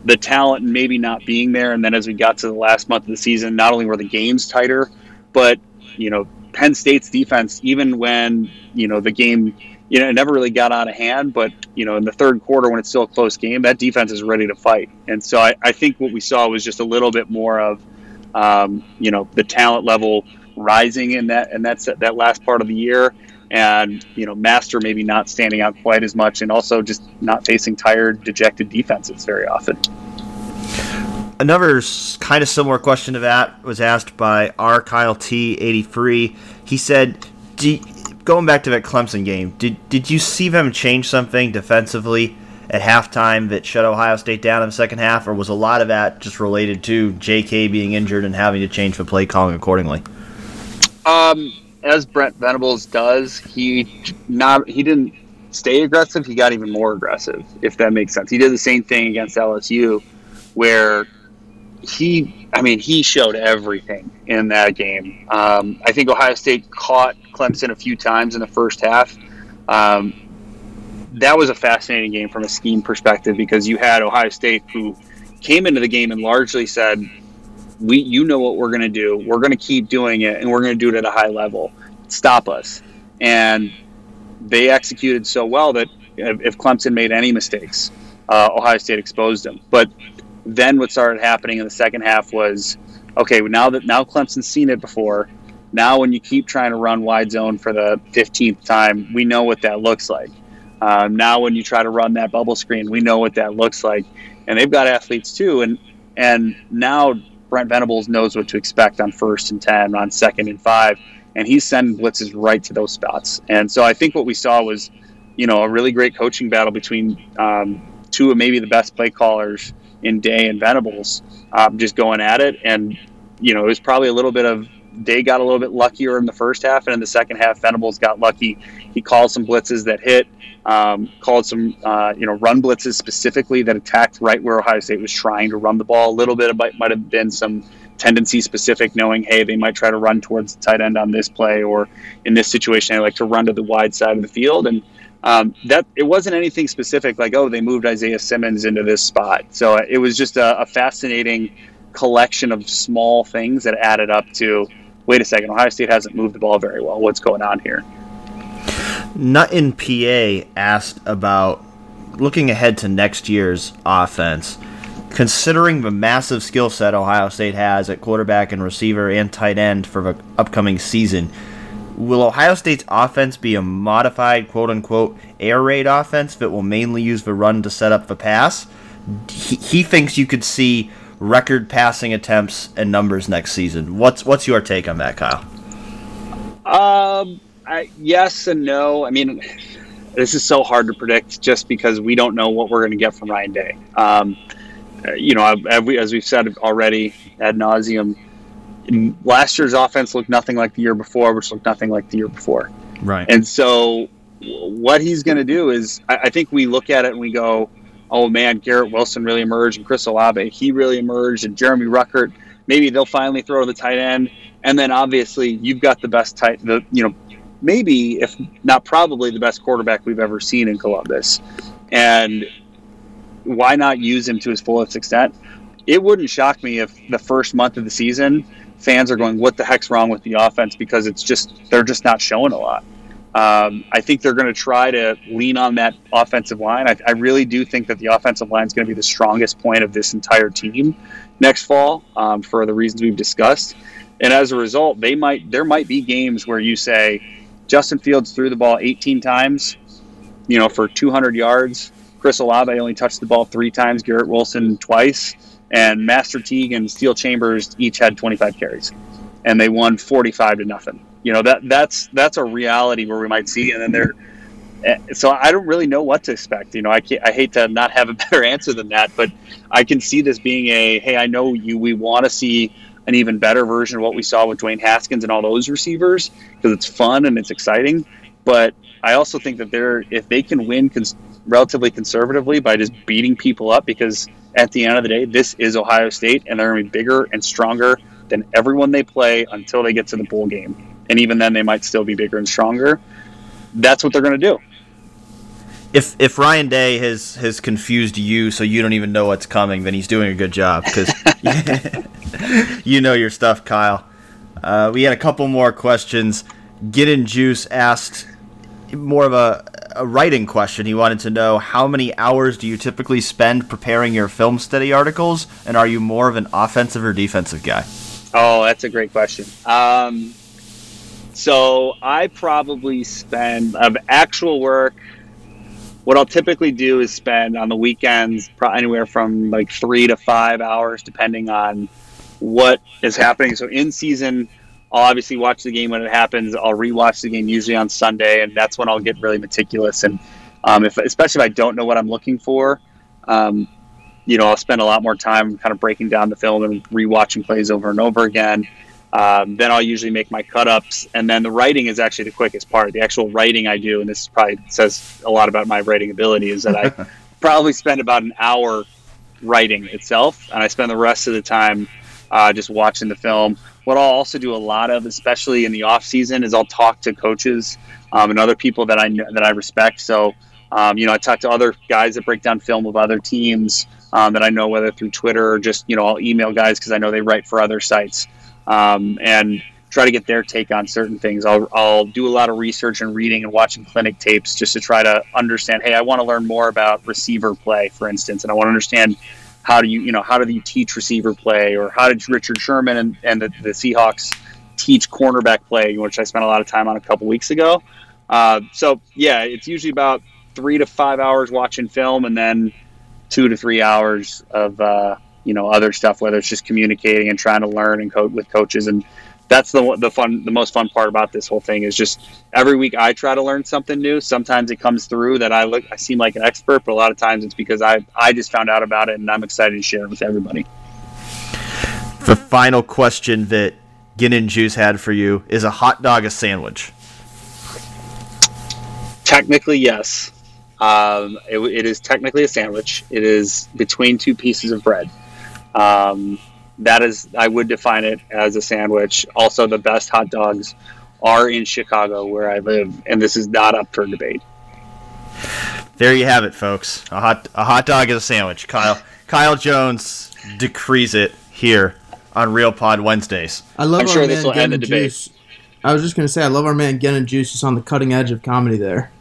the talent maybe not being there, and then as we got to the last month of the season, not only were the games tighter, but you know Penn State's defense, even when you know the game, you know, it never really got out of hand, but you know in the third quarter when it's still a close game, that defense is ready to fight, and so I, I think what we saw was just a little bit more of um, you know the talent level rising in that and that's that last part of the year and you know master maybe not standing out quite as much and also just not facing tired dejected defenses very often. Another kind of similar question to that was asked by r kyle t 83 he said going back to that clemson game did, did you see them change something defensively at halftime that shut ohio state down in the second half or was a lot of that just related to jk being injured and having to change the play calling accordingly? Um, as Brent Venables does, he not he didn't stay aggressive. He got even more aggressive, if that makes sense. He did the same thing against LSU, where he, I mean, he showed everything in that game. Um, I think Ohio State caught Clemson a few times in the first half. Um, that was a fascinating game from a scheme perspective because you had Ohio State who came into the game and largely said, we you know what we're going to do. We're going to keep doing it and we're going to do it at a high level. Stop us. And they executed so well that if clemson made any mistakes uh, ohio state exposed them. But then what started happening in the second half was okay now that now clemson's seen it before. Now when you keep trying to run wide zone for the 15th time we know what that looks like. Um, now when you try to run that bubble screen we know what that looks like. And they've got athletes too. And and now Brent Venables knows what to expect on first and 10, on second and five, and he's sending blitzes right to those spots. And so I think what we saw was, you know, a really great coaching battle between um, two of maybe the best play callers in Day and Venables, um, just going at it. And, you know, it was probably a little bit of Day got a little bit luckier in the first half, and in the second half, Venables got lucky. He called some blitzes that hit, um, called some uh, you know run blitzes specifically that attacked right where Ohio State was trying to run the ball. A little bit of might, have been some tendency specific, knowing hey they might try to run towards the tight end on this play, or in this situation they like to run to the wide side of the field and. Um, that it wasn't anything specific like oh they moved Isaiah Simmons into this spot so it was just a, a fascinating collection of small things that added up to wait a second, Ohio State hasn't moved the ball very well. What's going on here? Nut in PA asked about looking ahead to next year's offense. Considering the massive skill set Ohio State has at quarterback and receiver and tight end for the upcoming season, will Ohio State's offense be a modified quote unquote air raid offense that will mainly use the run to set up the pass? He, he thinks you could see record passing attempts and numbers next season. What's what's your take on that, Kyle? Um, I, yes and no. I mean, this is so hard to predict just because we don't know what we're going to get from Ryan Day. Um, you know, as we've said already ad nauseum, last year's offense looked nothing like the year before, which looked nothing like the year before. Right. And so, what he's going to do is, I, think we look at it and we go, oh man, Garrett Wilson really emerged, and Chris Olave, he really emerged, and Jeremy Ruckert, maybe they'll finally throw the tight end. And then obviously you've got the best tight, the you know, maybe if not probably the best quarterback we've ever seen in Columbus. And why not use him to his fullest extent? It wouldn't shock me if the first month of the season fans are going, "What the heck's wrong with the offense?" Because it's just they're just not showing a lot. Um, I think they're going to try to lean on that offensive line. I, I really do think that the offensive line is going to be the strongest point of this entire team next fall um, for the reasons we've discussed. And as a result, they might there might be games where you say Justin Fields threw the ball 18 times, you know, for 200 yards. Chris Olave only touched the ball three times. Garrett Wilson twice, and Master Teague and Steele Chambers each had 25 carries, and they won 45 to nothing you know that that's that's a reality where we might see, and then there. Eh, so I don't really know what to expect. You know, I I hate to not have a better answer than that, but I can see this being a hey, I know you. We want to see an even better version of what we saw with Dwayne Haskins and all those receivers because it's fun and it's exciting. But I also think that they're if they can win cons- relatively conservatively by just beating people up because at the end of the day, this is Ohio State and they're going to be bigger and stronger than everyone they play until they get to the bowl game and even then they might still be bigger and stronger. That's what they're going to do. If if Ryan Day has has confused you so you don't even know what's coming, then he's doing a good job because you know your stuff, Kyle. Uh, we had a couple more questions. Get in Juice asked more of a, a writing question. He wanted to know how many hours do you typically spend preparing your film study articles, and are you more of an offensive or defensive guy? Oh, that's a great question. Um, so I probably spend of actual work. What I'll typically do is spend on the weekends anywhere from like three to five hours, depending on what is happening. So in season, I'll obviously watch the game when it happens. I'll rewatch the game usually on Sunday, and that's when I'll get really meticulous. And um, if especially if I don't know what I'm looking for, um, you know, I'll spend a lot more time kind of breaking down the film and rewatching plays over and over again. Um, then I'll usually make my cut ups, and then the writing is actually the quickest part. The actual writing I do, and this probably says a lot about my writing ability, is that I probably spend about an hour writing itself, and I spend the rest of the time uh, just watching the film. What I'll also do a lot of, especially in the off season, is I'll talk to coaches um, and other people that I that I respect. So, um, you know, I talk to other guys that break down film of other teams um, that I know, whether through Twitter or just you know, I'll email guys because I know they write for other sites um, and try to get their take on certain things. I'll, I'll do a lot of research and reading and watching clinic tapes just to try to understand. Hey, I want to learn more about receiver play, for instance, and I want to understand how do you you know how do you teach receiver play, or how did Richard Sherman and, and the, the Seahawks teach cornerback play, which I spent a lot of time on a couple weeks ago. Uh, so yeah, it's usually about three to five hours watching film, and then two to three hours of uh, you know other stuff, whether it's just communicating and trying to learn and code with coaches. And that's the the fun, the most fun part about this whole thing is just every week I try to learn something new. Sometimes it comes through that I look, I seem like an expert, but a lot of times it's because I I just found out about it and I'm excited to share it with everybody. The final question that Ginn Juice had for you. Is a hot dog a sandwich? Technically, yes. Um, it, it is technically a sandwich. It is between two pieces of bread. Um, that is, I would define it as a sandwich. Also, the best hot dogs are in Chicago, where I live, and this is not up for debate. There you have it, folks. A hot a hot dog is a sandwich. Kyle Kyle Jones decrees it here on Real Pod Wednesdays. I love I'm our sure man this will end the debate. Juice. I was just gonna say I love our man Ginn and Juice. He's on the cutting edge of comedy there.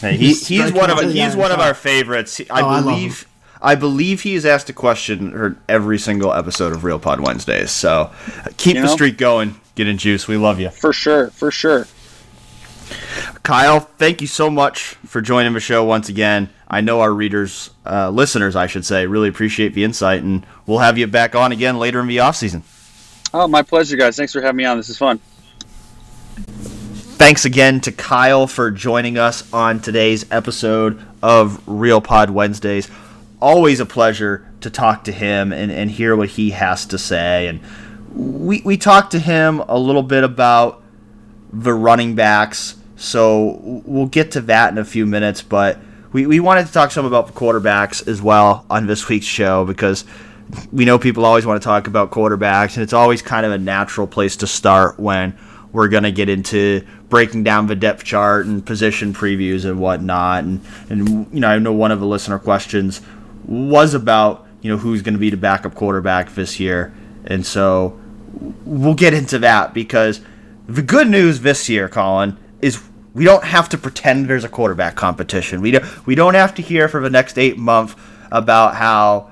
Hey, he, He's he's one of he's one of our favorites. I Oh, I love believe I believe he is asked a question or every single episode of Real Pod Wednesdays. So uh, keep You the know? streak going. Get in juice. We love you. For sure, for sure. Kyle, thank you so much for joining the show once again. I know our readers, uh, listeners, I should say, really appreciate the insight, and we'll have you back on again later in the off season. Oh, my pleasure, guys. Thanks for having me on. This is fun. Thanks again to Kyle for joining us on today's episode of Real Pod Wednesdays. Always a pleasure to talk to him and, and hear what he has to say. And we, we talked to him a little bit about the running backs, so we'll get to that in a few minutes. But we, we wanted to talk some about the quarterbacks as well on this week's show because we know people always want to talk about quarterbacks, and it's always kind of a natural place to start when we're going to get into breaking down the depth chart and position previews and whatnot. And, and you know, I know one of the listener questions was about, you know, who's going to be the backup quarterback this year. And so we'll get into that because the good news this year, Colin, is we don't have to pretend there's a quarterback competition. We don't we don't have to hear for the next eight months about how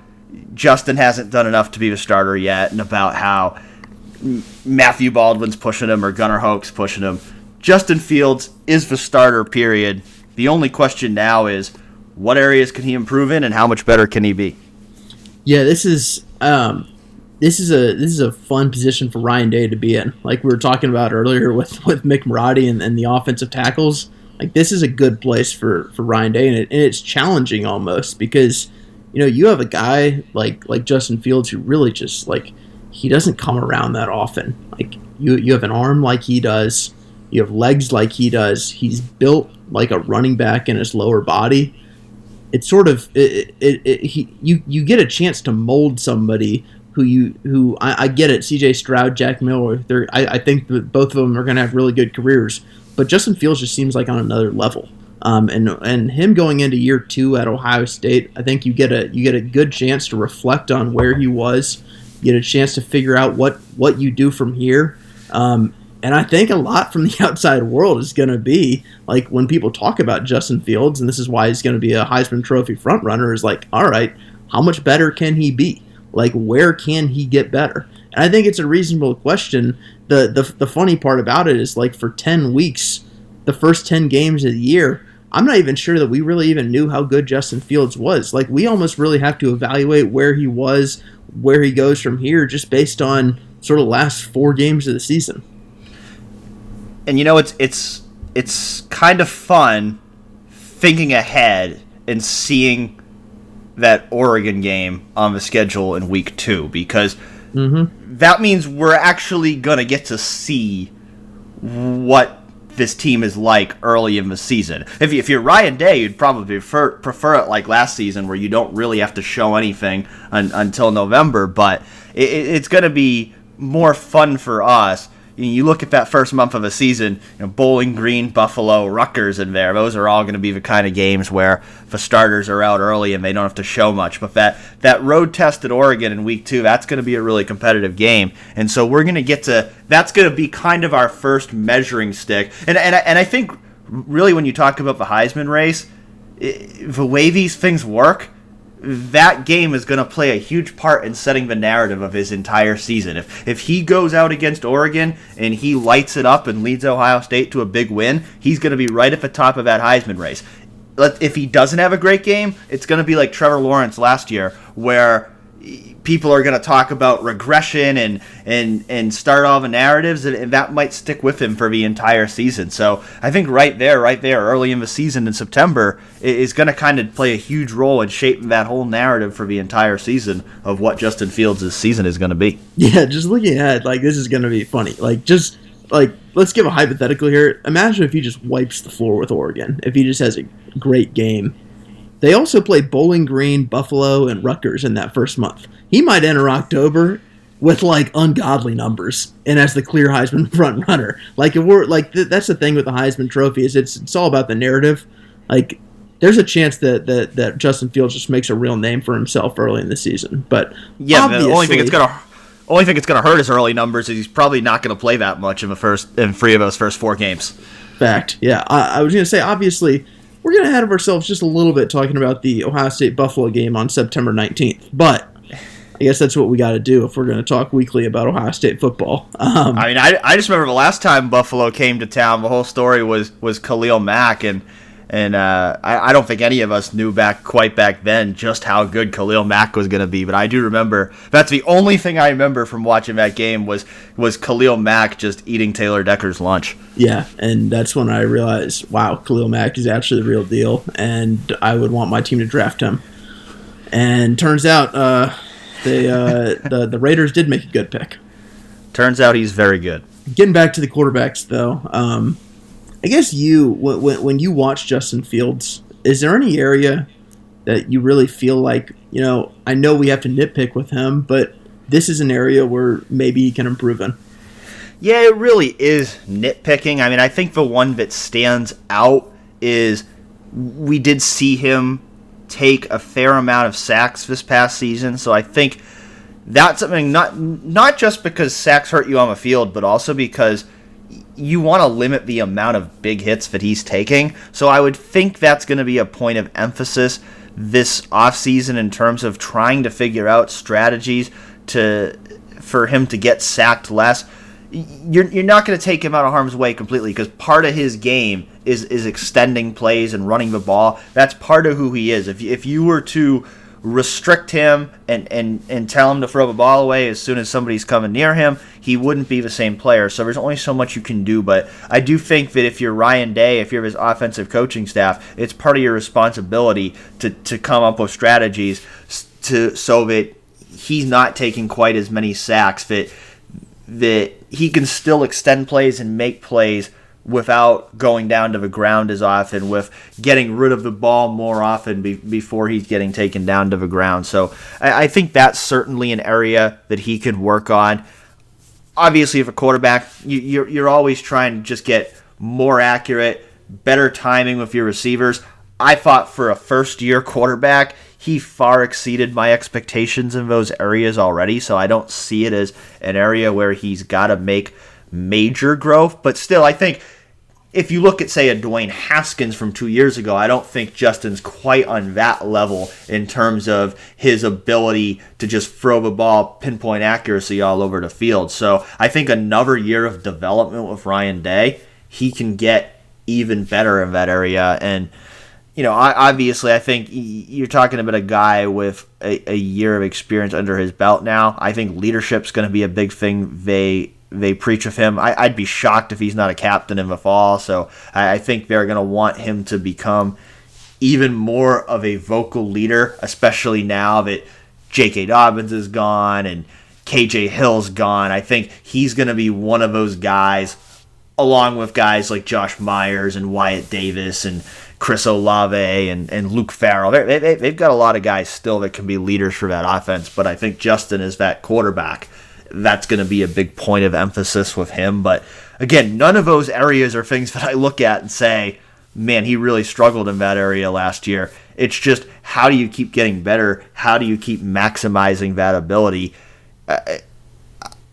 Justin hasn't done enough to be the starter yet, and about how Matthew Baldwin's pushing him or Gunnar Hoke's pushing him. Justin Fields is the starter. Period. The only question now is what areas can he improve in, and how much better can he be? Yeah, this is um, this is a this is a fun position for Ryan Day to be in. Like we were talking about earlier with with Mick Marotti and, and the offensive tackles. Like this is a good place for for Ryan Day, and, it, and it's challenging almost because you know you have a guy like like Justin Fields who really just like he doesn't come around that often. Like you you have an arm like he does, you have legs like he does. He's built like a running back in his lower body it's sort of it, it, it, he, you you get a chance to mold somebody who you who I, I get it CJ Stroud Jack Miller they're I, I think that both of them are going to have really good careers but Justin Fields just seems like on another level. Um, and and him going into year two at Ohio State I think you get a you get a good chance to reflect on where he was you get a chance to figure out what what you do from here. Um, and I think a lot from the outside world is going to be like when people talk about Justin Fields, and this is why he's going to be a Heisman Trophy frontrunner, is like, all right, how much better can he be? Like, where can he get better? And I think it's a reasonable question. The, the, the funny part about it is, like, for 10 weeks, the first 10 games of the year, I'm not even sure that we really even knew how good Justin Fields was. Like, we almost really have to evaluate where he was, where he goes from here, just based on sort of last four games of the season. And you know it's it's it's kind of fun thinking ahead and seeing that Oregon game on the schedule in week two because Mm-hmm. that means we're actually gonna get to see what this team is like early in the season. If, you, if you're Ryan Day, you'd probably prefer, prefer it like last season, where you don't really have to show anything un, until November. But it- it's going to be more fun for us. You, look at that first month of a season, you know, Bowling Green, Buffalo, Rutgers in there. Those are all going to be the kind of games where the starters are out early and they don't have to show much. But that that road test at Oregon in week two, that's going to be a really competitive game. And so we're going to get to that's going to be kind of our first measuring stick. And and I, and I think really when you talk about the Heisman race, i the way these things work, that game is going to play a huge part in setting the narrative of his entire season. If if he goes out against Oregon and he lights it up and leads Ohio State to a big win, he's going to be right at the top of that Heisman race. If he doesn't have a great game, it's going to be like Trevor Lawrence last year, where people are going to talk about regression and and and start all the narratives and, and, that might stick with him for the entire season. So i think right there right there early in the season in september is going to kind of play a huge role in shaping that whole narrative for the entire season of what justin fields' season is going to be. Yeah just looking ahead like this is going to be funny. Like just like let's give a hypothetical here. Imagine if he just wipes the floor with oregon if he just has a great game they also play Bowling Green, Buffalo, and Rutgers in that first month he might enter October with like ungodly numbers and as the clear Heisman front runner. Like if we're like th- that's the thing with the Heisman Trophy is it's it's all about the narrative. Like there's a chance that, that that Justin Fields just makes a real name for himself early in the season. But yeah, the only thing it's gonna only thing it's gonna hurt his early numbers is he's probably not gonna play that much in the first in three of those first four games. Fact, yeah. I, I was gonna say obviously we're getting ahead of ourselves just a little bit talking about the Ohio State Buffalo game on September 19th, but I guess that's what we got to do if we're going to talk weekly about Ohio State football. Um, I mean, I, I just remember the last time Buffalo came to town, the whole story was was Khalil Mack, and and uh, I, I don't think any of us knew back quite back then just how good Khalil Mack was going to be. But I do remember that's the only thing I remember from watching that game was was Khalil Mack just eating Taylor Decker's lunch. Yeah, and that's when I realized, wow, Khalil Mack is actually the real deal, and I would want my team to draft him. And turns out. Uh, they uh, the the Raiders did make a good pick. Turns out he's very good. Getting back to the quarterbacks, though, um, I guess you when when you watch Justin Fields, is there any area that you really feel like you know? I know we have to nitpick with him, but this is an area where maybe he can improve in. Yeah, it really is nitpicking. I mean, I think the one that stands out is we did see him take a fair amount of sacks this past season. So I think that's something not not just because sacks hurt you on the field, but also because you want to limit the amount of big hits that he's taking. So I would think that's going to be a point of emphasis this offseason in terms of trying to figure out strategies to for him to get sacked less you're, you're not going to take him out of harm's way completely because part of his game is is extending plays and running the ball. That's part of who he is. If if you were to restrict him and, and, and tell him to throw the ball away as soon as somebody's coming near him, he wouldn't be the same player. So there's only so much you can do. But I do think that if you're Ryan Day, if you're his offensive coaching staff, it's part of your responsibility to, to come up with strategies to so that he's not taking quite as many sacks that that he can still extend plays and make plays without going down to the ground as often, with getting rid of the ball more often be, before he's getting taken down to the ground. So I, I, think that's certainly an area that he could work on. Obviously, if a quarterback, you, you're, you're always trying to just get more accurate, better timing with your receivers. I thought for a first year quarterback, he far exceeded my expectations in those areas already. So I don't see it as an area where he's got to make major growth. But still, I think if you look at, say, a Dwayne Haskins from two years ago, I don't think Justin's quite on that level in terms of his ability to just throw the ball pinpoint accuracy all over the field. So I think another year of development with Ryan Day, he can get even better in that area. And you know, obviously, I think you're talking about a guy with a, a year of experience under his belt now. I think leadership's going to be a big thing they they preach of him. I, would be shocked if he's not a captain in the fall. So I, I think they're going to want him to become even more of a vocal leader, especially now that J.K. Dobbins is gone and KJ Hill's gone. I think he's going to be one of those guys, along with guys like Josh Myers and Wyatt Davis and Chris Olave and, and Luke Farrell. They, they, they've got a lot of guys still that can be leaders for that offense, but I think Justin is that quarterback. That's going to be a big point of emphasis with him. But again, none of those areas are things that I look at and say, man, he really struggled in that area last year. It's just how do you keep getting better? How do you keep maximizing that ability?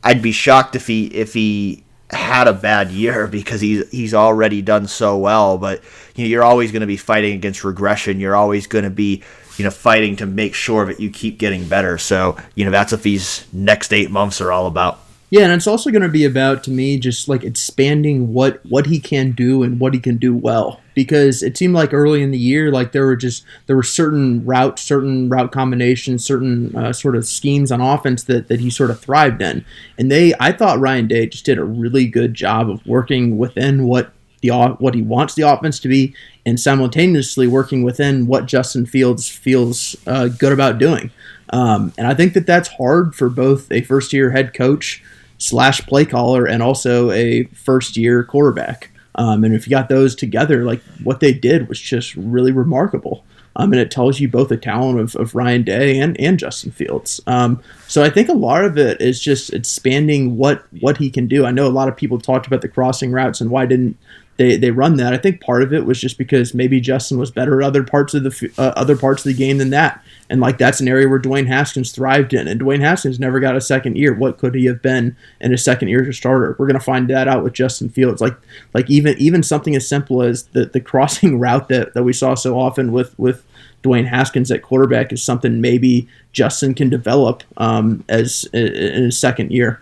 I'd be shocked if he if he had a bad year because he's he's already done so well. But you know, you're always going to be fighting against regression. You're always going to be you know fighting to make sure that you keep getting better. So you know that's what these next eight months are all about. Yeah, and it's also going to be about to me just like expanding what what he can do and what he can do well because it seemed like early in the year like there were just there were certain routes, certain route combinations, certain uh, sort of schemes on offense that that he sort of thrived in. And they I thought Ryan Day just did a really good job of working within what the what he wants the offense to be and simultaneously working within what Justin Fields feels uh, good about doing. Um, and I think that that's hard for both a first year head coach slash play caller and also a first year quarterback. Um, and if you got those together, like what they did was just really remarkable. Um, and it tells you both the talent of, of Ryan Day and, and Justin Fields. Um, so I think a lot of it is just expanding what what he can do. I know a lot of people talked about the crossing routes and why didn't they, they run that. I think part of it was just because maybe Justin was better at other parts of the uh, other parts of the game than that, and like that's an area where Dwayne Haskins thrived in, and Dwayne Haskins never got a second year. What could he have been in his second year as a starter? We're gonna find that out with Justin Fields. Like like even even something as simple as the the crossing route that, that we saw so often with with Dwayne Haskins at quarterback is something maybe Justin can develop um, as in his second year.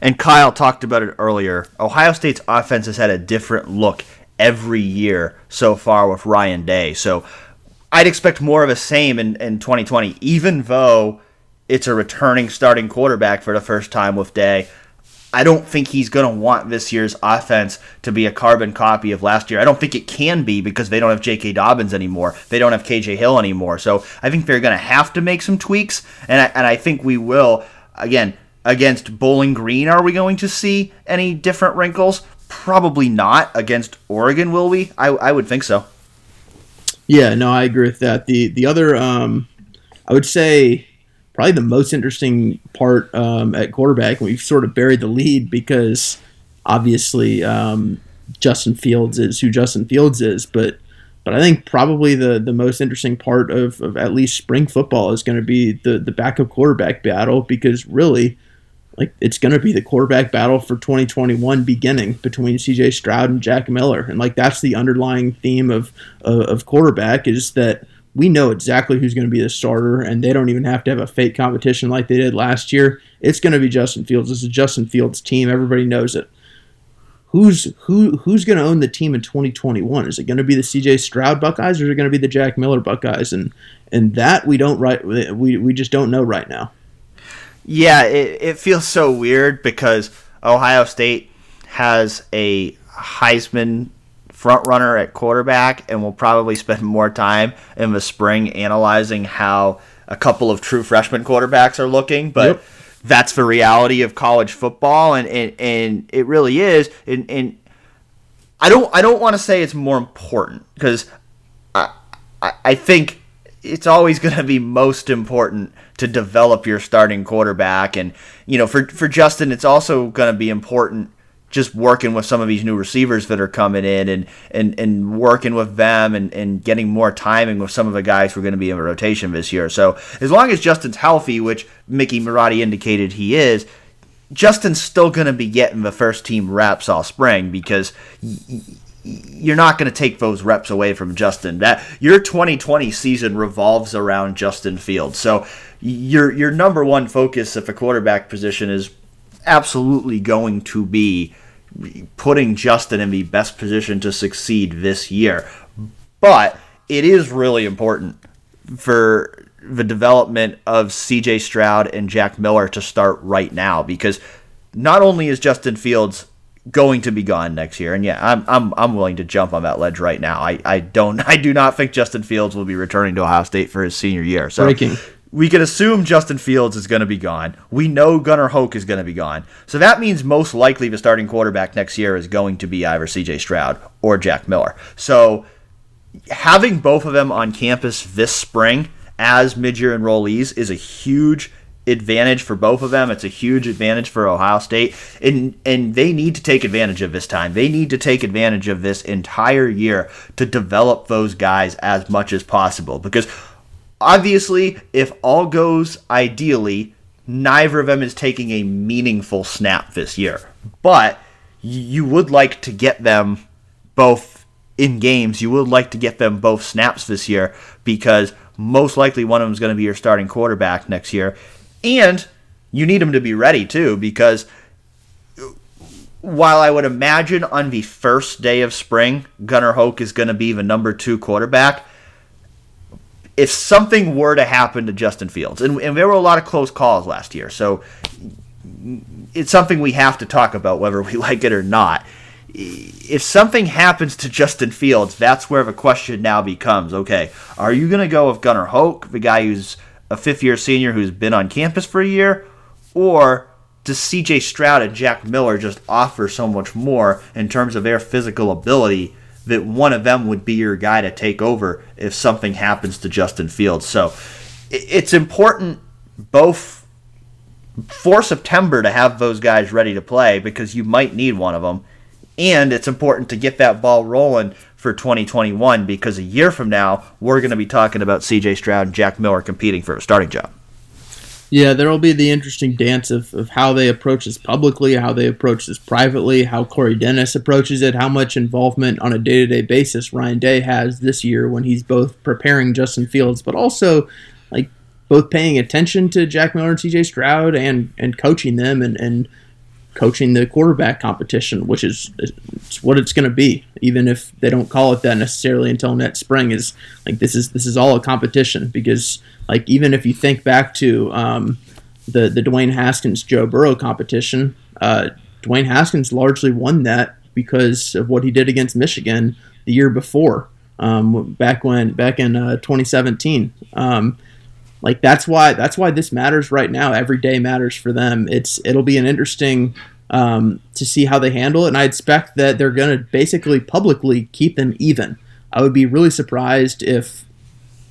And Kyle talked about it earlier. Ohio State's offense has had a different look every year so far with Ryan Day. So I'd expect more of the same in, in 2020, even though it's a returning starting quarterback for the first time with Day. I don't think he's going to want this year's offense to be a carbon copy of last year. I don't think it can be because they don't have J.K. Dobbins anymore. They don't have K.J. Hill anymore. So I think they're going to have to make some tweaks, and I, and I think we will. Again, against Bowling Green, are we going to see any different wrinkles? Probably not. Against Oregon, will we? I, I would think so. Yeah, no, I agree with that. The the other, um, I would say, probably the most interesting part um, at quarterback, we've sort of buried the lead because obviously um, Justin Fields is who Justin Fields is, but but I think probably the, the most interesting part of, of at least spring football is going to be the the backup quarterback battle because really like it's going to be the quarterback battle for 2021 beginning between CJ Stroud and Jack Miller. And like that's the underlying theme of of, of quarterback is that we know exactly who's going to be the starter and they don't even have to have a fake competition like they did last year. It's going to be Justin Fields. This is Justin Fields team. Everybody knows it. Who's who who's going to own the team in 2021 is it going to be the CJ Stroud Buckeyes or is it going to be the Jack Miller Buckeyes? And and that we don't right we we just don't know right now yeah, it, it feels so weird because Ohio State has a Heisman front runner at quarterback and will probably spend more time in the spring analyzing how a couple of true freshman quarterbacks are looking, but yep. that's the reality of college football and, and, and it really is and, and I don't I don't want to say it's more important because I, I, I think it's always going to be most important to develop your starting quarterback. And, you know, for, for Justin, it's also going to be important just working with some of these new receivers that are coming in and, and, and working with them and, and getting more timing with some of the guys who are going to be in rotation this year. So as long as Justin's healthy, which Mickey Marotti indicated he is, Justin's still going to be getting the first team reps all spring because you're not going to take those reps away from Justin. That your 2020 season revolves around Justin Fields. So your your number one focus at the quarterback position is absolutely going to be putting Justin in the best position to succeed this year. But it is really important for the development of CJ Stroud and Jack Miller to start right now because not only is Justin Fields going to be gone next year. And yeah, I'm I'm I'm willing to jump on that ledge right now. I, I don't I do not think Justin Fields will be returning to Ohio State for his senior year. So Breaking. we can assume Justin Fields is going to be gone. We know Gunnar Hoke is going to be gone. So that means most likely the starting quarterback next year is going to be either CJ Stroud or Jack Miller. So having both of them on campus this spring as mid-year enrollees is a huge advantage for both of them. It's a huge advantage for Ohio State, and and they need to take advantage of this time. They need to take advantage of this entire year to develop those guys as much as possible. Because obviously, if all goes ideally, neither of them is taking a meaningful snap this year. But you would like to get them both in games. You would like to get them both snaps this year because most likely one of them is going to be your starting quarterback next year. And you need him to be ready too because while I would imagine on the first day of spring, Gunnar Hoke is going to be the number two quarterback. If something were to happen to Justin Fields, and, and there were a lot of close calls last year, so it's something we have to talk about whether we like it or not. If something happens to Justin Fields, that's where the question now becomes okay, are you going to go with Gunnar Hoke, the guy who's a fifth year senior who's been on campus for a year, or does CJ Stroud and Jack Miller just offer so much more in terms of their physical ability that one of them would be your guy to take over if something happens to Justin Fields? So it's important both for September to have those guys ready to play because you might need one of them. And it's important to get that ball rolling for 2021 because a year from now, we're going to be talking about CJ Stroud and Jack Miller competing for a starting job. Yeah, there will be the interesting dance of, of how they approach this publicly, how they approach this privately, how Corey Dennis approaches it, how much involvement on a day to day basis Ryan Day has this year when he's both preparing Justin Fields, but also like both paying attention to Jack Miller and CJ Stroud and, and coaching them and, and coaching the quarterback competition, which is what it's going to be, even if they don't call it that necessarily until next spring. Is like this is this is all a competition because like even if you think back to um, the the Dwayne Haskins Joe Burrow competition, uh, Dwayne Haskins largely won that because of what he did against Michigan the year before, um, back when back in uh, 2017. Um, like that's why that's why this matters right now. Every day matters for them. It's it'll be an interesting um, to see how they handle it, and I expect that they're going to basically publicly keep them even. I would be really surprised if,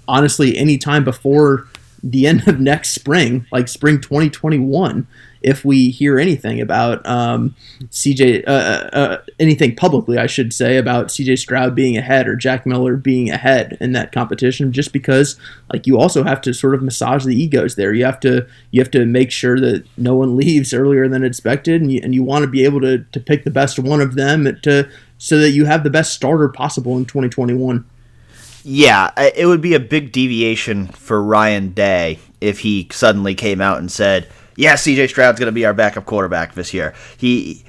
honestly, any time before the end of next spring, like spring 2021, if we hear anything about um, CJ, uh, uh, uh, anything publicly, I should say, about CJ Stroud being ahead or Jack Miller being ahead in that competition, just because like you also have to sort of massage the egos there. You have to you have to make sure that no one leaves earlier than expected, and you, and you want to be able to to pick the best one of them to so that you have the best starter possible in 2021. Yeah, it would be a big deviation for Ryan Day if he suddenly came out and said yeah, CJ Stroud's going to be our backup quarterback this year. He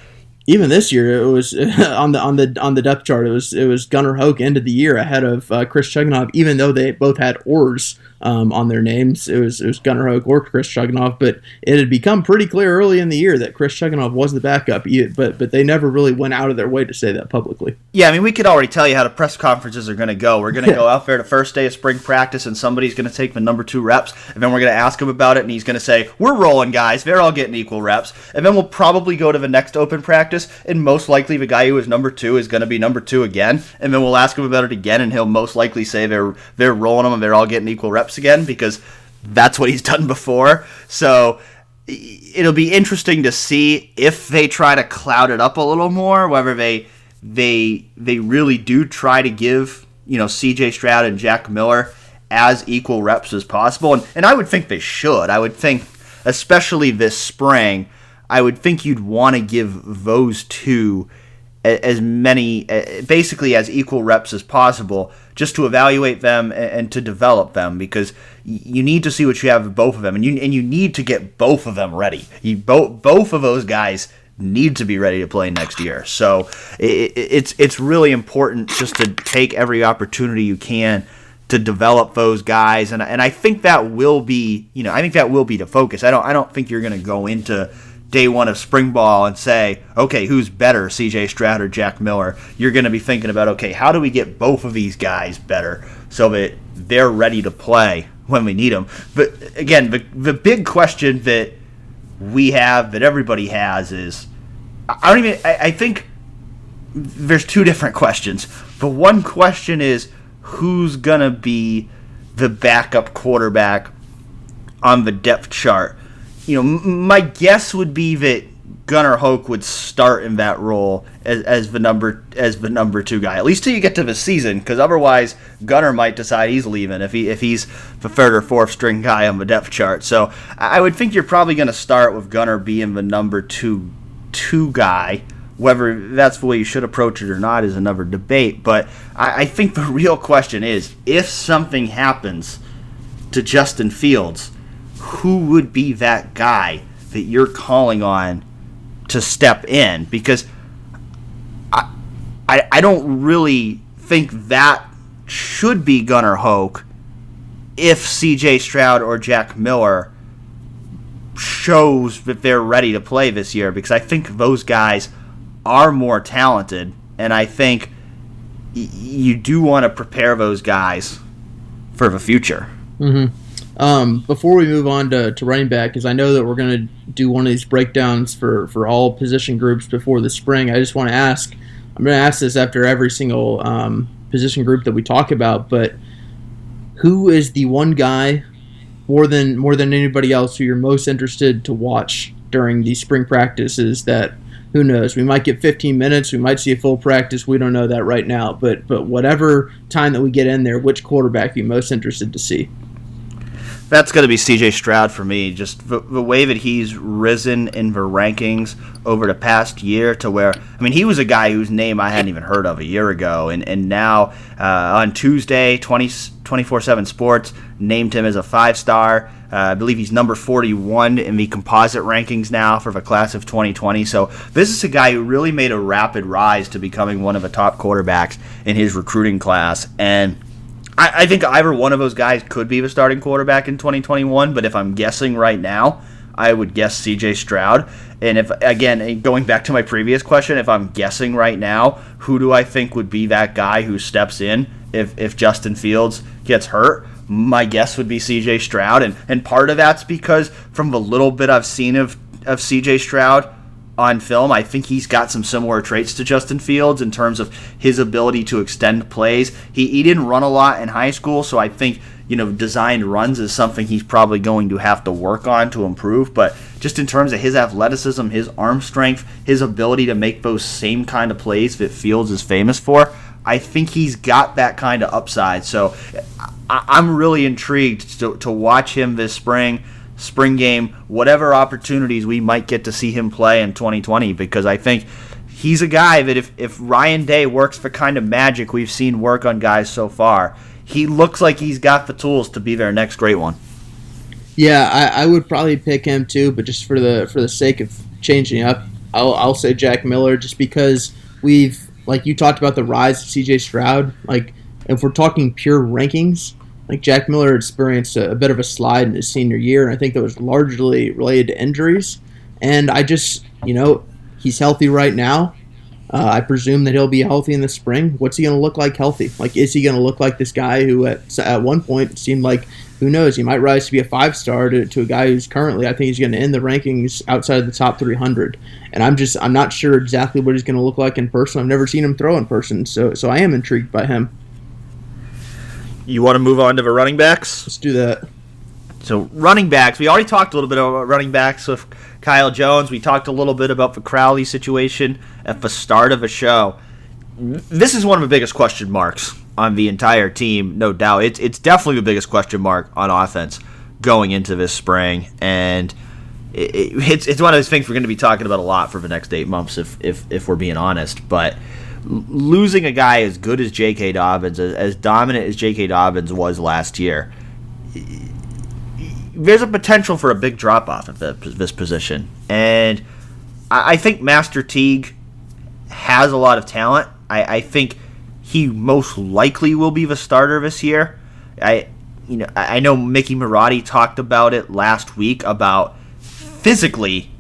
even this year it was on the on the on the depth chart. It was it was Gunnar Hoak ended the year ahead of uh, Chris Chugunov, even though they both had oars um, on their names. It was it was Gunnar Hoak or Chris Chugunov, but it had become pretty clear early in the year that Chris Chugunov was the backup. But but they never really went out of their way to say that publicly. Yeah, I mean we could already tell you how the press conferences are going to go. We're going to go out there the first day of spring practice, and somebody's going to take the number two reps, and then we're going to ask him about it, and he's going to say we're rolling guys, they're all getting equal reps, and then we'll probably go to the next open practice, and most likely the guy who is number two is going to be number two again, and then we'll ask him about it again, and he'll most likely say they're they're rolling them and they're all getting equal reps again because that's what he's done before. So it'll be interesting to see if they try to cloud it up a little more, whether they they they really do try to give you know C.J. Stroud and Jack Miller as equal reps as possible, and and I would think they should. I would think, especially this spring, I would think you'd want to give those two as many, basically as equal reps as possible, just to evaluate them and to develop them, because you need to see what you have of both of them, and you and you need to get both of them ready. You both both of those guys need to be ready to play next year. So it, it's it's really important just to take every opportunity you can to develop those guys, and and I think that will be you know I think that will be the focus. I don't I don't think you're going to go into day one of spring ball and say, okay, who's better, CJ Stroud or Jack Miller? You're going to be thinking about, okay, how do we get both of these guys better so that they're ready to play when we need them? But again, the, the big question that we have, that everybody has, is I don't even, I, I think there's two different questions. The one question is who's going to be the backup quarterback on the depth chart? You know, my guess would be that Gunnar Hoak would start in that role as, as the number as the number two guy, at least till you get to the season, because otherwise Gunnar might decide he's leaving if he if he's the third or fourth string guy on the depth chart. So I would think you're probably going to start with Gunnar being the number two two guy. Whether that's the way you should approach it or not is another debate. But I, I think the real question is if something happens to Justin Fields who would be that guy that you're calling on to step in because I, I, I don't really think that should be Gunnar Hoak if CJ Stroud or Jack Miller shows that they're ready to play this year because I think those guys are more talented and I think y- you do want to prepare those guys for the future. Mm-hmm. Um, before we move on to, to running back, because I know that we're going to do one of these breakdowns for, for all position groups before the spring, I just want to ask I'm going to ask this after every single um, position group that we talk about, but who is the one guy more than more than anybody else who you're most interested to watch during these spring practices that who knows we might get 15 minutes we might see a full practice we don't know that right now but but whatever time that we get in there which quarterback are you most interested to see that's going to be CJ Stroud for me. Just the, the, way that he's risen in the rankings over the past year to where, I mean, he was a guy whose name I hadn't even heard of a year ago. And, and now uh, on Tuesday, 20, 24 7 Sports named him as a five star. Uh, I believe he's number 41 in the composite rankings now for the class of 2020. So this is a guy who really made a rapid rise to becoming one of the top quarterbacks in his recruiting class. And I, I think either one of those guys could be the starting quarterback in 2021. But if I'm guessing right now, I would guess CJ Stroud. And if again, going back to my previous question, if I'm guessing right now, who do I think would be that guy who steps in if if Justin Fields gets hurt? My guess would be CJ Stroud, and and part of that's because from the little bit I've seen of of CJ Stroud, on film. I think he's got some similar traits to Justin Fields in terms of his ability to extend plays. He, he didn't run a lot in high school, so I think you know designed runs is something he's probably going to have to work on to improve. But just in terms of his athleticism, his arm strength, his ability to make those same kind of plays that Fields is famous for, I think he's got that kind of upside. So I, am really intrigued to, to watch him this spring spring game, whatever opportunities we might get to see him play in 2020 because I think he's a guy that if, if Ryan Day works the kind of magic we've seen work on guys so far, he looks like he's got the tools to be their next great one. Yeah, I, I would probably pick him too, but just for the for the sake of changing up, I'll, I'll say Jack Miller just because we've like you talked about the rise of CJ Stroud. Like if we're talking pure rankings, like Jack Miller experienced a, a, bit of a slide in his senior year, and I think that was largely related to injuries. And I just, you know, he's healthy right now. Uh, I presume that he'll be healthy in the spring. What's he going to look like healthy? Like, is he going to look like this guy who at, at one point seemed like, who knows, he might rise to be a five star to, to a guy who's currently, I think he's going to end the rankings outside of the top 300. And I'm just, I'm not sure exactly what he's going to look like in person. I've never seen him throw in person, so, so I am intrigued by him. You want to move on to the running backs? Let's do that. So running backs, we already talked a little bit about running backs with Kyle Jones. We talked a little bit about the Crowley situation at the start of the show. This is one of the biggest question marks on the entire team, no doubt. It's it's definitely the biggest question mark on offense going into this spring, and it, it, it's it's one of those things we're going to be talking about a lot for the next eight months, if if if we're being honest. But losing a guy as good as J.K. Dobbins, as, as dominant as J.K. Dobbins was last year, there's a potential for a big drop off at the, this position. And I, I, think Master Teague has a lot of talent. I, I, think he most likely will be the starter this year. I you know I know Mickey Marotti talked about it last week about physically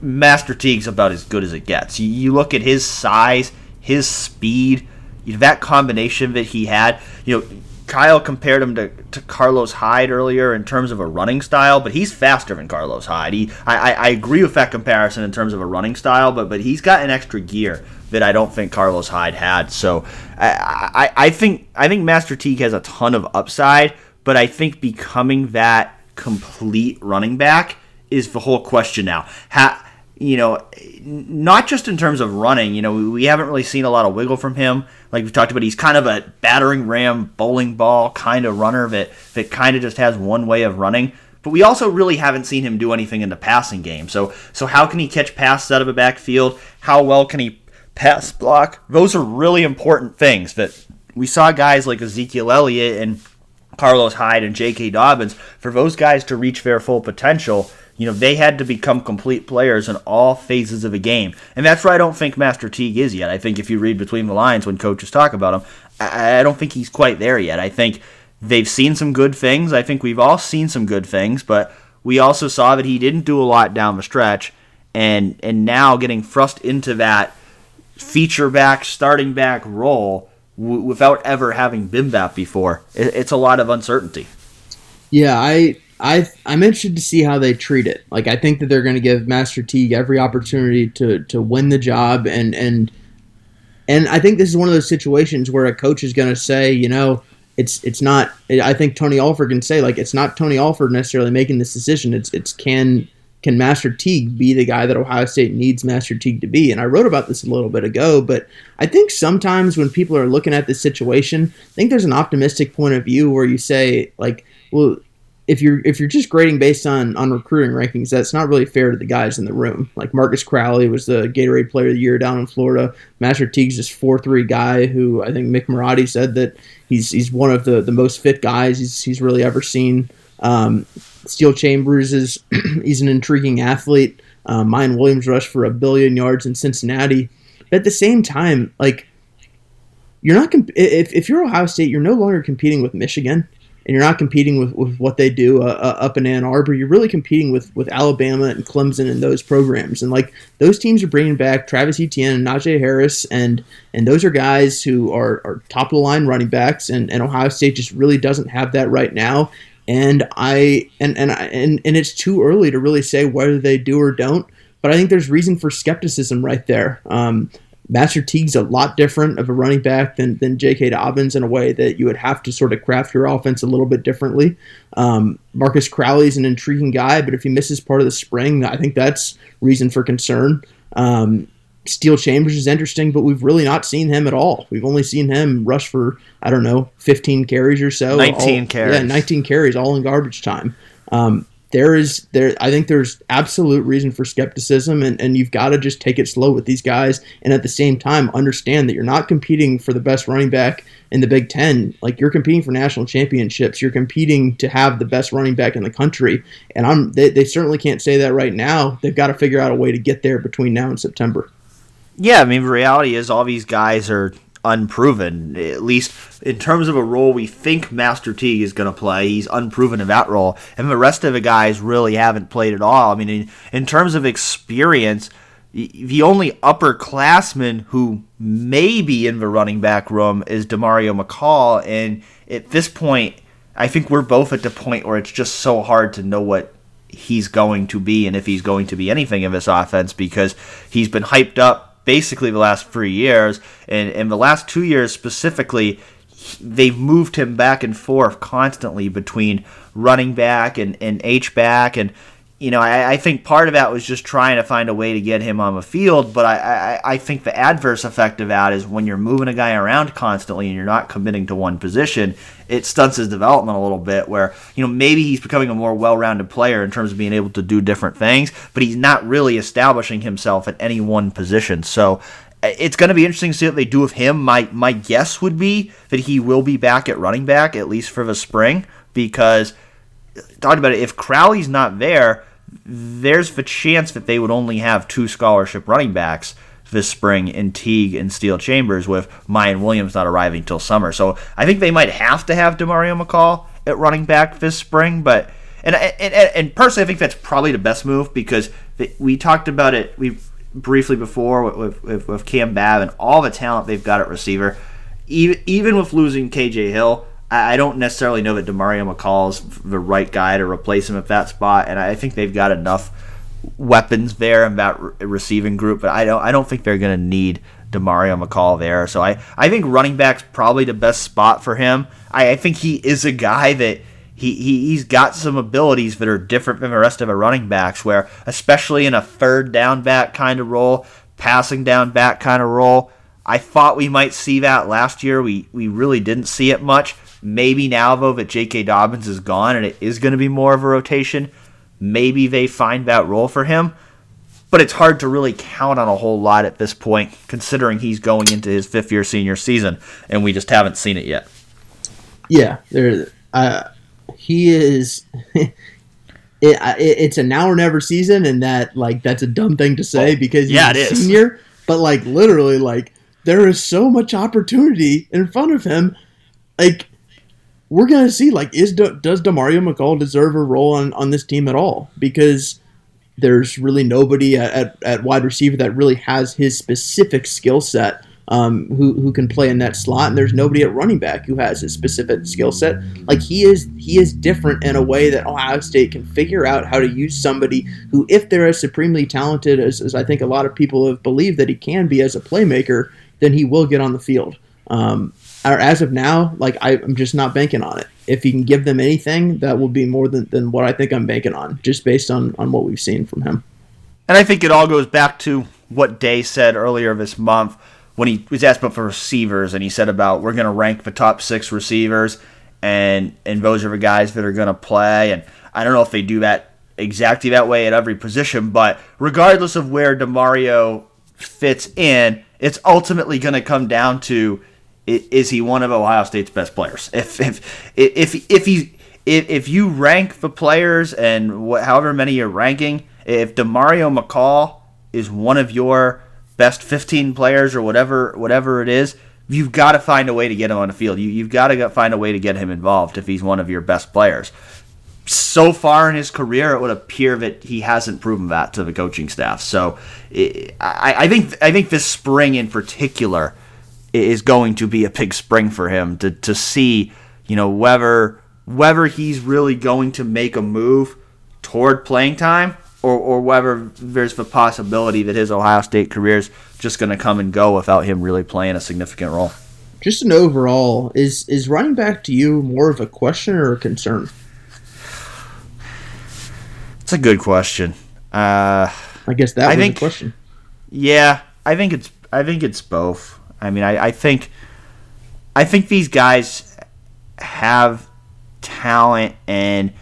Master Teague's about as good as it gets. You, you look at his size his speed, that combination that he had. You know, Kyle compared him to, to Carlos Hyde earlier in terms of a running style, but he's faster than Carlos Hyde. He, I, I agree with that comparison in terms of a running style, but but he's got an extra gear that I don't think Carlos Hyde had. So I, I, I think I think Master Teague has a ton of upside, but I think becoming that complete running back is the whole question now. How, you know, not just in terms of running. You know, we haven't really seen a lot of wiggle from him. Like we've talked about, he's kind of a battering ram, bowling ball kind of runner that that kind of just has one way of running. But we also really haven't seen him do anything in the passing game. So so how can he catch passes out of a backfield? How well can he pass block? Those are really important things that we saw guys like Ezekiel Elliott and Carlos Hyde and J.K. Dobbins. For those guys to reach their full potential You know, they had to become complete players in all phases of a game. And that's where I don't think Master Teague is yet. I think if you read between the lines when coaches talk about him, I, I don't think he's quite there yet. I think they've seen some good things. I think we've all seen some good things, but we also saw that he didn't do a lot down the stretch. And, and now getting thrust into that feature back, starting back role w- without ever having been that before, it, it's a lot of uncertainty. Yeah, I I I'm interested to see how they treat it. Like I think that they're going to give Master Teague every opportunity to to win the job, and and and I think this is one of those situations where a coach is going to say, you know, it's it's not. I think Tony Alford can say like it's not Tony Alford necessarily making this decision. It's it's can can Master Teague be the guy that Ohio State needs Master Teague to be? And I wrote about this a little bit ago, but I think sometimes when people are looking at this situation, I think there's an optimistic point of view where you say like, well, if you're if you're just grading based on on recruiting rankings, that's not really fair to the guys in the room. Like Marcus Crowley was the Gatorade Player of the Year down in Florida. Master Teague's this four three guy who I think Mick Marotti said that he's he's one of the the most fit guys he's he's really ever seen. Um, Steele Chambers is he's an intriguing athlete. Uh, Miyan Williams rushed for a billion yards in Cincinnati. But at the same time, like you're not comp- if if you're Ohio State, you're no longer competing with Michigan and you're not competing with, with what they do uh, uh, up in Ann Arbor. You're really competing with, with Alabama and Clemson and those programs. And like those teams are bringing back Travis Etienne and Najee Harris, and and those are guys who are, are top of the line running backs. And, and Ohio State just really doesn't have that right now. And I and and I, and and it's too early to really say whether they do or don't. But I think there's reason for skepticism right there. Um, Master Teague's a lot different of a running back than, than J.K. Dobbins in a way that you would have to sort of craft your offense a little bit differently. Um, Marcus Crowley's an intriguing guy, but if he misses part of the spring, I think that's reason for concern. Um, Steele Chambers is interesting, but we've really not seen him at all. We've only seen him rush for, I don't know, 15 carries or so. 19 all, carries. Yeah, 19 carries, all in garbage time. Um, there is there I think there's absolute reason for skepticism and, and you've got to just take it slow with these guys and at the same time understand that you're not competing for the best running back in the Big Ten. Like you're competing for national championships. You're competing to have the best running back in the country. And I'm they, they certainly can't say that right now. They've got to figure out a way to get there between now and September. Yeah, I mean the reality is all these guys are unproven. At least in terms of a role we think Master T is going to play, he's unproven in that role, and the rest of the guys really haven't played at all. I mean, in, in terms of experience, the only upperclassman who may be in the running back room is Demario McCall, and at this point, I think we're both at the point where it's just so hard to know what he's going to be and if he's going to be anything in this offense because he's been hyped up basically the last three years, and in the last two years specifically, they've moved him back and forth constantly between running back and, and H back. And, you know, I, I, think part of that was just trying to find a way to get him on the field. But I, I, I think the adverse effect of that is when you're moving a guy around constantly and you're not committing to one position, it stunts his development a little bit. Where, you know, maybe he's becoming a more well rounded player in terms of being able to do different things, but he's not really establishing himself at any one position. So, uh, it's going to be interesting to see what they do with him. My my guess would be that he will be back at running back at least for the spring because uh, talking about it, if Crowley's not there, there's the chance that they would only have two scholarship running backs this spring in Teague and Steele Chambers with Miyan Williams not arriving till summer. So I think they might have to have Demario McCall at running back this spring, but and and, and personally I think that's probably the best move because we talked about it we briefly before with, with, with Cam Babb and all the talent they've got at receiver. Even, even with losing KJ Hill, I, don't necessarily know that Demario McCall is the right guy to replace him at that spot, and I think they've got enough weapons there in that re- receiving group, but I don't I don't think they're going to need Demario McCall there. So I, I think running back's probably the best spot for him. I, I think he is a guy that – he, he he's got some abilities that are different than the rest of the running backs. Where especially in a third down back kind of role, passing down back kind of role, I thought we might see that last year. We we really didn't see it much. Maybe now though that J.K. Dobbins is gone and it is going to be more of a rotation, maybe they find that role for him. But it's hard to really count on a whole lot at this point, considering he's going into his fifth year senior season, and we just haven't seen it yet. Yeah, there. Uh, he is. it, it, it's a now or never season, and that like that's a dumb thing to say Oh, because he's yeah, a is. senior. But like literally, like there is so much opportunity in front of him. Like we're gonna see, like is Do, does Demario McCall deserve a role on on this team at all? Because there's really nobody at, at, at wide receiver that really has his specific skill set um, who, who can play in that slot, and there's nobody at running back who has his specific skill set. Like he is he is different in a way that Ohio State can figure out how to use somebody who, if they're as supremely talented as, as I think a lot of people have believed that he can be as a playmaker, then he will get on the field. Um, or as of now, like I, I'm just not banking on it. If he can give them anything, that will be more than, than what I think I'm banking on, just based on, on what we've seen from him. And I think it all goes back to what Day said earlier this month when he was asked about for receivers, and he said about we're going to rank the top six receivers, and and those are the guys that are going to play. And I don't know if they do that exactly that way at every position, but regardless of where Demario fits in, it's ultimately going to come down to is he one of Ohio State's best players? If if if if he if, if you rank the players and what, however many you're ranking, if Demario McCall is one of your best 15 players or whatever whatever it is, you've got to find a way to get him on the field. You, you've got to find a way to get him involved if he's one of your best players. So far in his career, it would appear that he hasn't proven that to the coaching staff. So I, I think I think this spring in particular is going to be a big spring for him to, to see you know whether whether he's really going to make a move toward playing time or, or whether there's the possibility that his Ohio State career is just going to come and go without him really playing a significant role. Just an overall, is is running back to you more of a question or a concern? It's a good question. Uh, I guess that I was think- the question. Yeah, I think it's I think it's both. I mean, I, I think I think these guys have talent, and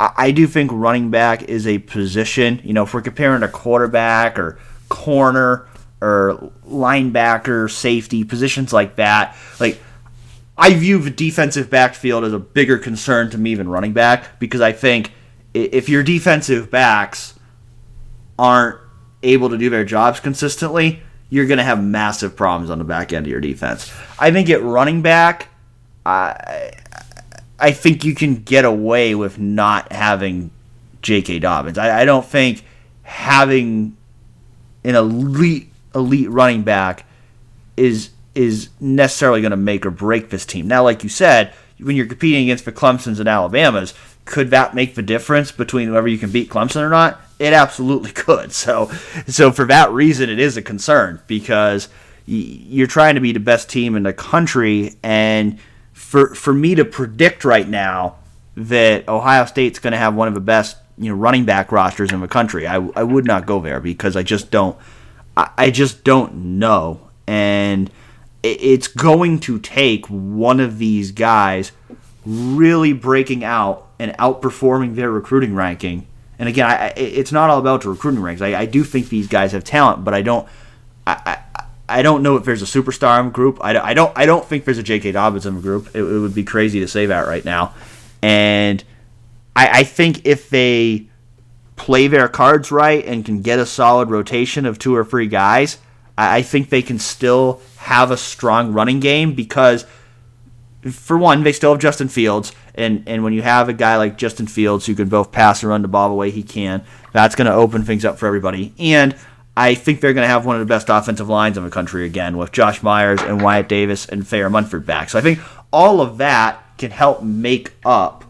I, I do think running back is a position. You know, if we're comparing a quarterback or corner or linebacker, safety positions like that, like I view the defensive backfield as a bigger concern to me than running back because I think if your defensive backs aren't able to do their jobs consistently, you're going to have massive problems on the back end of your defense. I think at running back, I I think you can get away with not having J.K. Dobbins. I, I don't think having an elite elite running back is is necessarily going to make or break this team. Now, like you said, when you're competing against the Clemson's and Alabamas, could that make the difference between whether you can beat Clemson or not? It absolutely could. So, so for that reason, it is a concern because you're trying to be the best team in the country, and for for me to predict right now that Ohio State's going to have one of the best you know running back rosters in the country, I, I would not go there because I just don't I, I just don't know, and it, it's going to take one of these guys really breaking out and outperforming their recruiting ranking. And again, I, it's not all about the recruiting ranks. I, I do think these guys have talent, but I don't. I, I, I don't know if there's a superstar in the group. I, I don't. I don't think there's a J.K. Dobbins in the group. It, it would be crazy to say that right now. And I, I think if they play their cards right and can get a solid rotation of two or three guys, I think they can still have a strong running game because for one, they still have Justin Fields, and, and when you have a guy like Justin Fields who can both pass and run the ball the way he can, that's going to open things up for everybody. And I think they're going to have one of the best offensive lines in the country again with Josh Myers and Wyatt Davis and Thayer Munford back. So I think all of that can help make up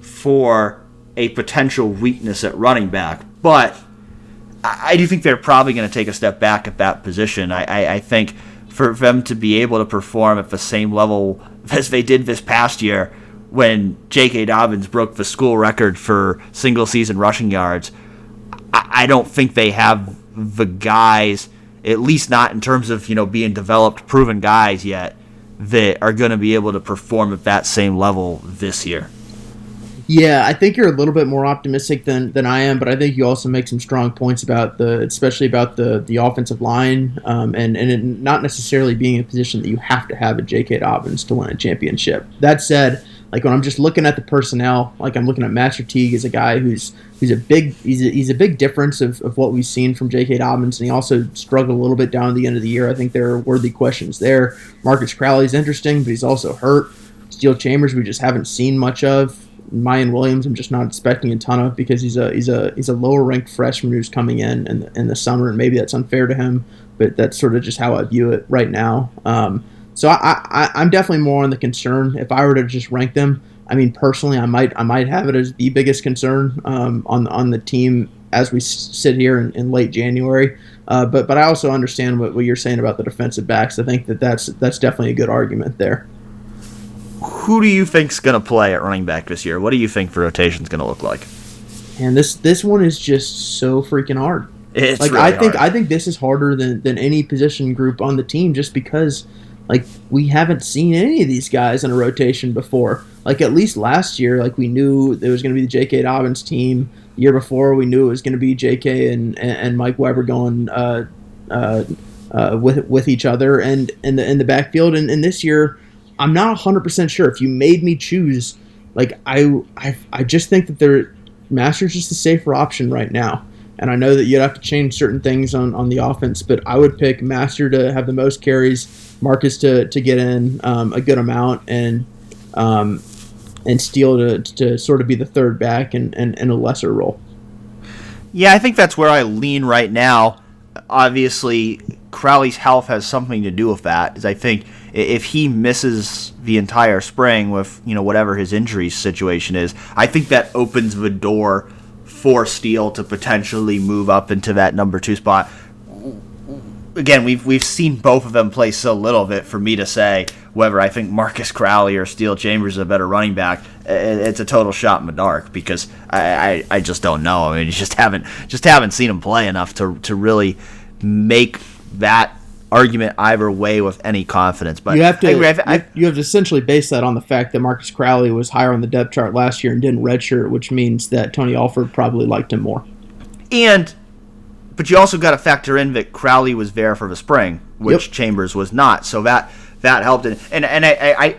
for a potential weakness at running back. But I do think they're probably going to take a step back at that position. I, I, I think for them to be able to perform at the same level as they did this past year when J.K. Dobbins broke the school record for single season rushing yards, I, don't think they have the guys, at least not in terms of you know being developed, proven guys yet, that are going to be able to perform at that same level this year. Yeah, I think you're a little bit more optimistic than, than I am, but I think you also make some strong points about the, especially about the the offensive line, um, and and not necessarily being in a position that you have to have a J.K. Dobbins to win a championship. That said, like when I'm just looking at the personnel, like I'm looking at Master Teague as a guy who's who's a big he's a, he's a big difference of, of what we've seen from J.K. Dobbins, and he also struggled a little bit down at the end of the year. I think there are worthy questions there. Marcus Crowley's interesting, but he's also hurt. Steele Chambers we just haven't seen much of. Miyan Williams I'm just not expecting a ton of because he's a he's a he's a lower ranked freshman who's coming in in in the summer, and maybe that's unfair to him, but that's sort of just how I view it right now. Um, so I, I, I'm definitely more on the concern. If I were to just rank them, I mean, personally, I might I might have it as the biggest concern um, on on the team as we sit here in, in late January. Uh, but but I also understand what, what you're saying about the defensive backs. I think that that's that's definitely a good argument there. Who do you think's going to play at running back this year? What do you think the rotation's going to look like? And this this one is just so freaking hard. It's like really I think hard. I think this is harder than than any position group on the team just because like we haven't seen any of these guys in a rotation before. Like at least last year, like we knew there was going to be the J.K. Dobbins team. The year before, we knew it was going to be J.K. and and Mike Weber going uh, uh, uh, with with each other and in the in the backfield. And, and this year, I'm not 100 percent sure. If you made me choose, like I I, I just think that they're Master's just the safer option right now. And I know that you'd have to change certain things on, on the offense, but I would pick Master to have the most carries, Marcus to, to get in um, a good amount, and um, and Steele to, to sort of be the third back and in a lesser role. Yeah, I think that's where I lean right now. Obviously, Crowley's health has something to do with that. Is I think if he misses the entire spring with you know whatever his injury situation is, I think that opens the door for Steele to potentially move up into that number two spot. Again, we've we've seen both of them play so little of it for me to say whether I think Marcus Crowley or Steele Chambers is a better running back. It's a total shot in the dark because I, I, I just don't know. I mean, you just haven't just haven't seen him play enough to to really make that argument either way with any confidence. But You have to I. I- I- you, have to essentially base that on the fact that Marcus Crowley was higher on the depth chart last year and didn't redshirt, which means that Tony Alford probably liked him more. And but you also got to factor in that Crowley was there for the spring, which Yep. Chambers was not. So that that helped. And and, and I, I I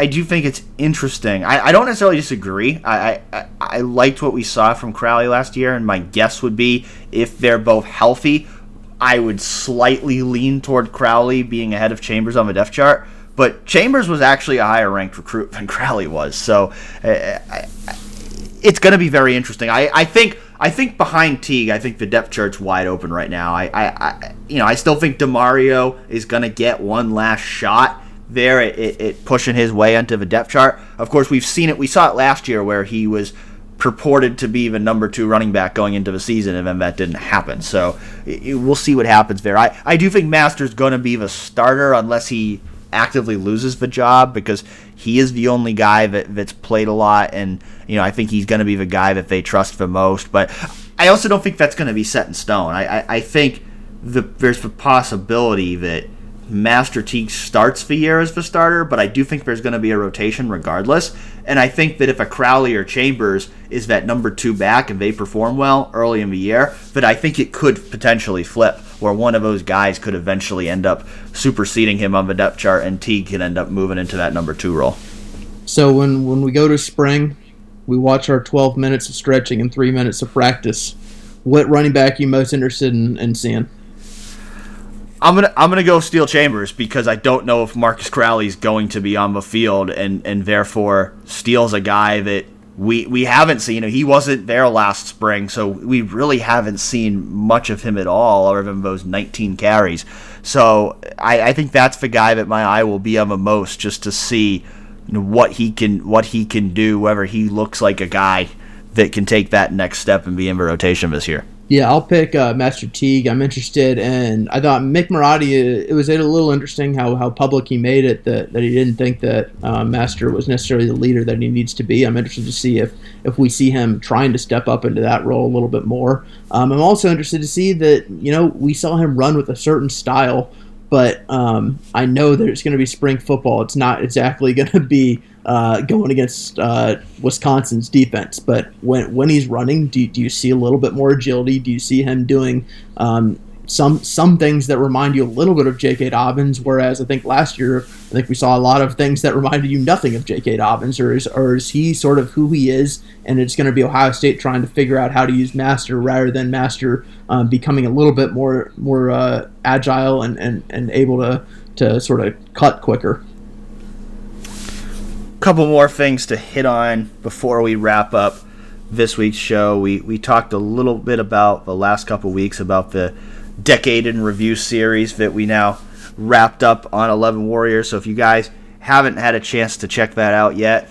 I do think it's interesting. I, I don't necessarily disagree. I, I I liked what we saw from Crowley last year, and my guess would be if they're both healthy, I would slightly lean toward Crowley being ahead of Chambers on the depth chart. But Chambers was actually a higher ranked recruit than Crowley was. So uh, I, it's going to be very interesting. I, I think I think behind Teague, I think the depth chart's wide open right now. I, I, I you know I still think Demario is going to get one last shot there at pushing his way onto the depth chart. Of course, we've seen it. We saw it last year where he was purported to be the number two running back going into the season, and then that didn't happen. So we'll see what happens there. I, I do think Masters going to be the starter unless he actively loses the job because he is the only guy that, that's played a lot and you know I think he's going to be the guy that they trust the most but I also don't think that's going to be set in stone I, I, I think the, there's the possibility that Master Teague starts the year as the starter but I do think there's going to be a rotation regardless and I think that if a Crowley or Chambers is that number two back and they perform well early in the year that I think it could potentially flip where one of those guys could eventually end up superseding him on the depth chart, and Teague can end up moving into that number two role. So when when we go to spring, we watch our 12 minutes of stretching and three minutes of practice. What running back you most interested in, in seeing? I'm gonna I'm gonna go Steele Chambers because I don't know if Marcus Crowley's going to be on the field, and and therefore Steele's a guy that we we haven't seen. He wasn't there last spring, so we really haven't seen much of him at all, other than those 19 carries. So I, I think that's the guy that my eye will be on the most, just to see what he can what he can do, whether he looks like a guy that can take that next step and be in the rotation this year. Yeah, I'll pick uh, Master Teague. I'm interested, and I thought Mick Marotti. It was a little interesting how, how public he made it that, that he didn't think that uh, Master was necessarily the leader that he needs to be. I'm interested to see if if we see him trying to step up into that role a little bit more. Um, I'm also interested to see that you know we saw him run with a certain style, but um, I know that it's going to be spring football. It's not exactly going to be uh, going against uh, Wisconsin's defense. But when when he's running, do, do you see a little bit more agility? Do you see him doing um, some some things that remind you a little bit of J.K. Dobbins, whereas I think last year I think we saw a lot of things that reminded you nothing of J.K. Dobbins, or is or is he sort of who he is, and it's going to be Ohio State trying to figure out how to use Master rather than Master um, becoming a little bit more more uh, agile and, and, and able to to sort of cut quicker. Couple more things to hit on before we wrap up this week's show. We we talked a little bit about the last couple weeks about the decade in review series that we now wrapped up on 11 Warriors. So if you guys haven't had a chance to check that out yet,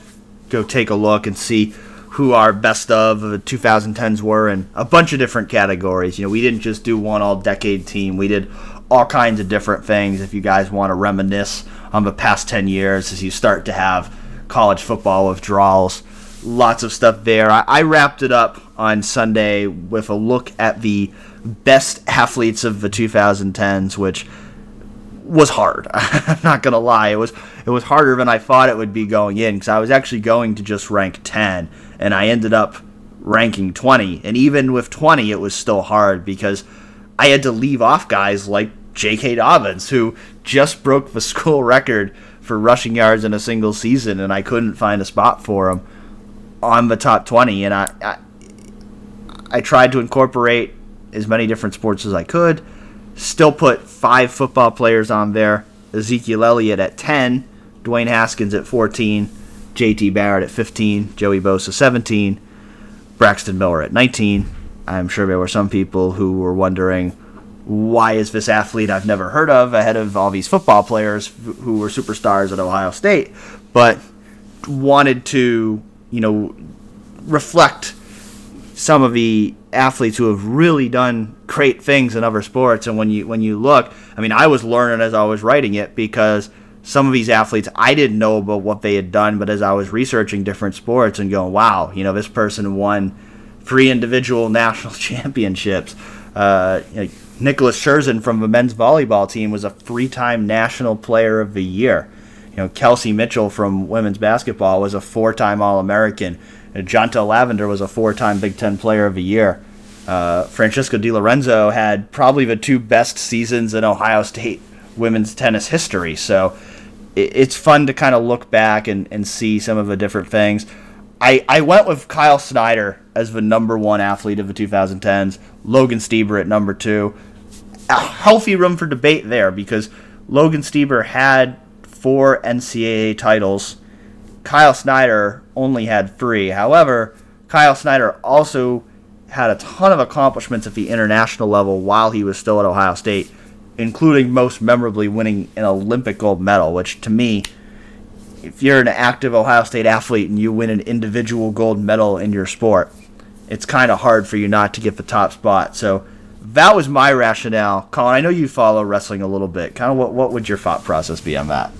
go take a look and see who our best of the 2010s were in a bunch of different categories. You know, we didn't just do one all decade team. We did all kinds of different things if you guys want to reminisce on the past 10 years as you start to have college football withdrawals. Lots of stuff there. I, I wrapped it up on Sunday with a look at the best athletes of the 2010s, which was hard. I'm not gonna lie. It was it was harder than I thought it would be going in because I was actually going to just rank 10, and I ended up ranking 20. And even with 20, it was still hard because I had to leave off guys like J.K. Dobbins, who just broke the school record for rushing yards in a single season, and I couldn't find a spot for him on the top 20. And I, I, I tried to incorporate as many different sports as I could. Still put five football players on there. Ezekiel Elliott at 10, Dwayne Haskins at 14, JT Barrett at 15, Joey Bosa 17, Braxton Miller at 19. I'm sure there were some people who were wondering why is this athlete I've never heard of ahead of all these football players who were superstars at Ohio State, but wanted to, you know, reflect some of the athletes who have really done great things in other sports. And when you when you look, I mean, I was learning as I was writing it because some of these athletes I didn't know about what they had done, but as I was researching different sports and going, wow, you know, this person won three individual national championships. Uh, you know, Nicolas Szerszen from the men's volleyball team was a three-time national player of the year. You know, Kelsey Mitchell from women's basketball was a four-time All-American. Jonta Lavender was a four-time Big Ten Player of the Year. Uh, Francesca Di Lorenzo had probably the two best seasons in Ohio State women's tennis history. So it, it's fun to kind of look back and, and see some of the different things. I, I went with Kyle Snyder as the number one athlete of the 2010s, Logan Stieber at number two. A healthy room for debate there because Logan Stieber had four NCAA titles. Kyle Snyder only had three. However, Kyle Snyder also had a ton of accomplishments at the international level while he was still at Ohio State, including most memorably winning an Olympic gold medal, which to me, if you're an active Ohio State athlete and you win an individual gold medal in your sport, it's kind of hard for you not to get the top spot. So that was my rationale. Colin, I know you follow wrestling a little bit. Kind of what, what would your thought process be on that?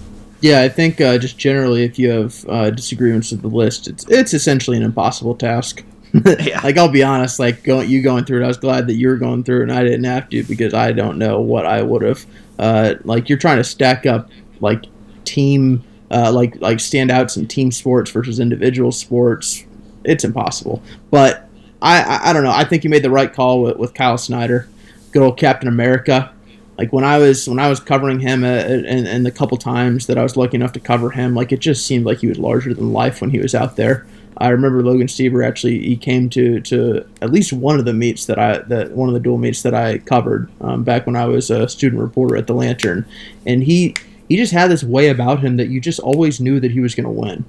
Yeah, I think uh, just generally, if you have uh, disagreements with the list, it's it's essentially an impossible task. yeah. Like I'll be honest, like going you going through it, I was glad that you were going through it and I didn't have to because I don't know what I would have. Uh, like you're trying to stack up like team, uh, like like standouts in team sports versus individual sports. It's impossible. But I, I, I don't know. I think you made the right call with, with Kyle Snyder, good old Captain America. Like when I was when I was covering him, uh, and, and the couple times that I was lucky enough to cover him, like it just seemed like he was larger than life when he was out there. I remember Logan Stieber actually he came to, to at least one of the meets that I that one of the dual meets that I covered um, back when I was a student reporter at the Lantern, and he he just had this way about him that you just always knew that he was going to win,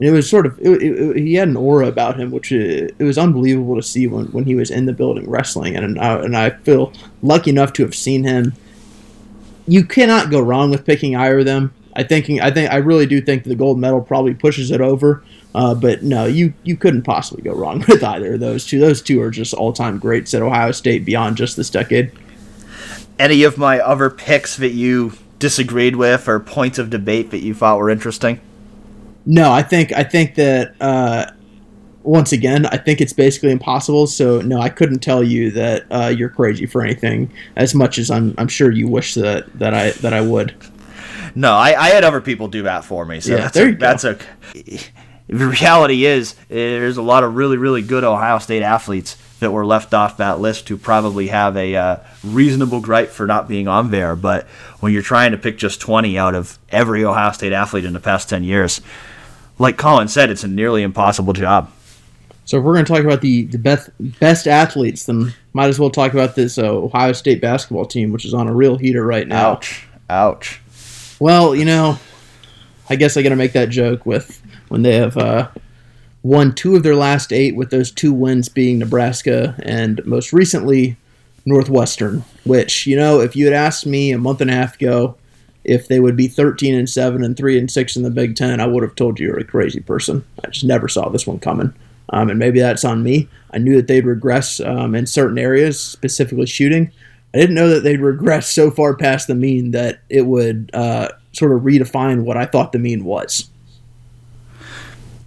and it was sort of it, it, he had an aura about him which it, it, was unbelievable to see when, when he was in the building wrestling, and I, and I feel lucky enough to have seen him. You cannot go wrong with picking either of them. I think I think I really do think the gold medal probably pushes it over. Uh, but no, you you couldn't possibly go wrong with either of those two. Those two are just all time greats at Ohio State beyond just this decade. Any of my other picks that you disagreed with or points of debate that you thought were interesting? No, I think I think that uh, once again, I think it's basically impossible. So no, I couldn't tell you that uh, you're crazy for anything as much as I'm I'm sure you wish that that I that I would. No, I, I had other people do that for me. So yeah, that's there a, that's a the reality is there's a lot of really really good Ohio State athletes that were left off that list who probably have a uh, reasonable gripe for not being on there. But when you're trying to pick just 20 out of every Ohio State athlete in the past 10 years, like Colin said, it's a nearly impossible job. So if we're going to talk about the, the best best athletes, then might as well talk about this uh, Ohio State basketball team, which is on a real heater right now. Ouch. Ouch. Well, you know, I guess I got to make that joke with when they have uh, won two of their last eight, with those two wins being Nebraska and most recently Northwestern. Which you know, if you had asked me a month and a half ago if they would be 13 and 7 and 3 and 6 in the Big Ten, I would have told you you're a crazy person. I just never saw this one coming. Um, and maybe that's on me. I knew that they'd regress um, in certain areas, specifically shooting. I didn't know that they'd regress so far past the mean that it would uh, sort of redefine what I thought the mean was.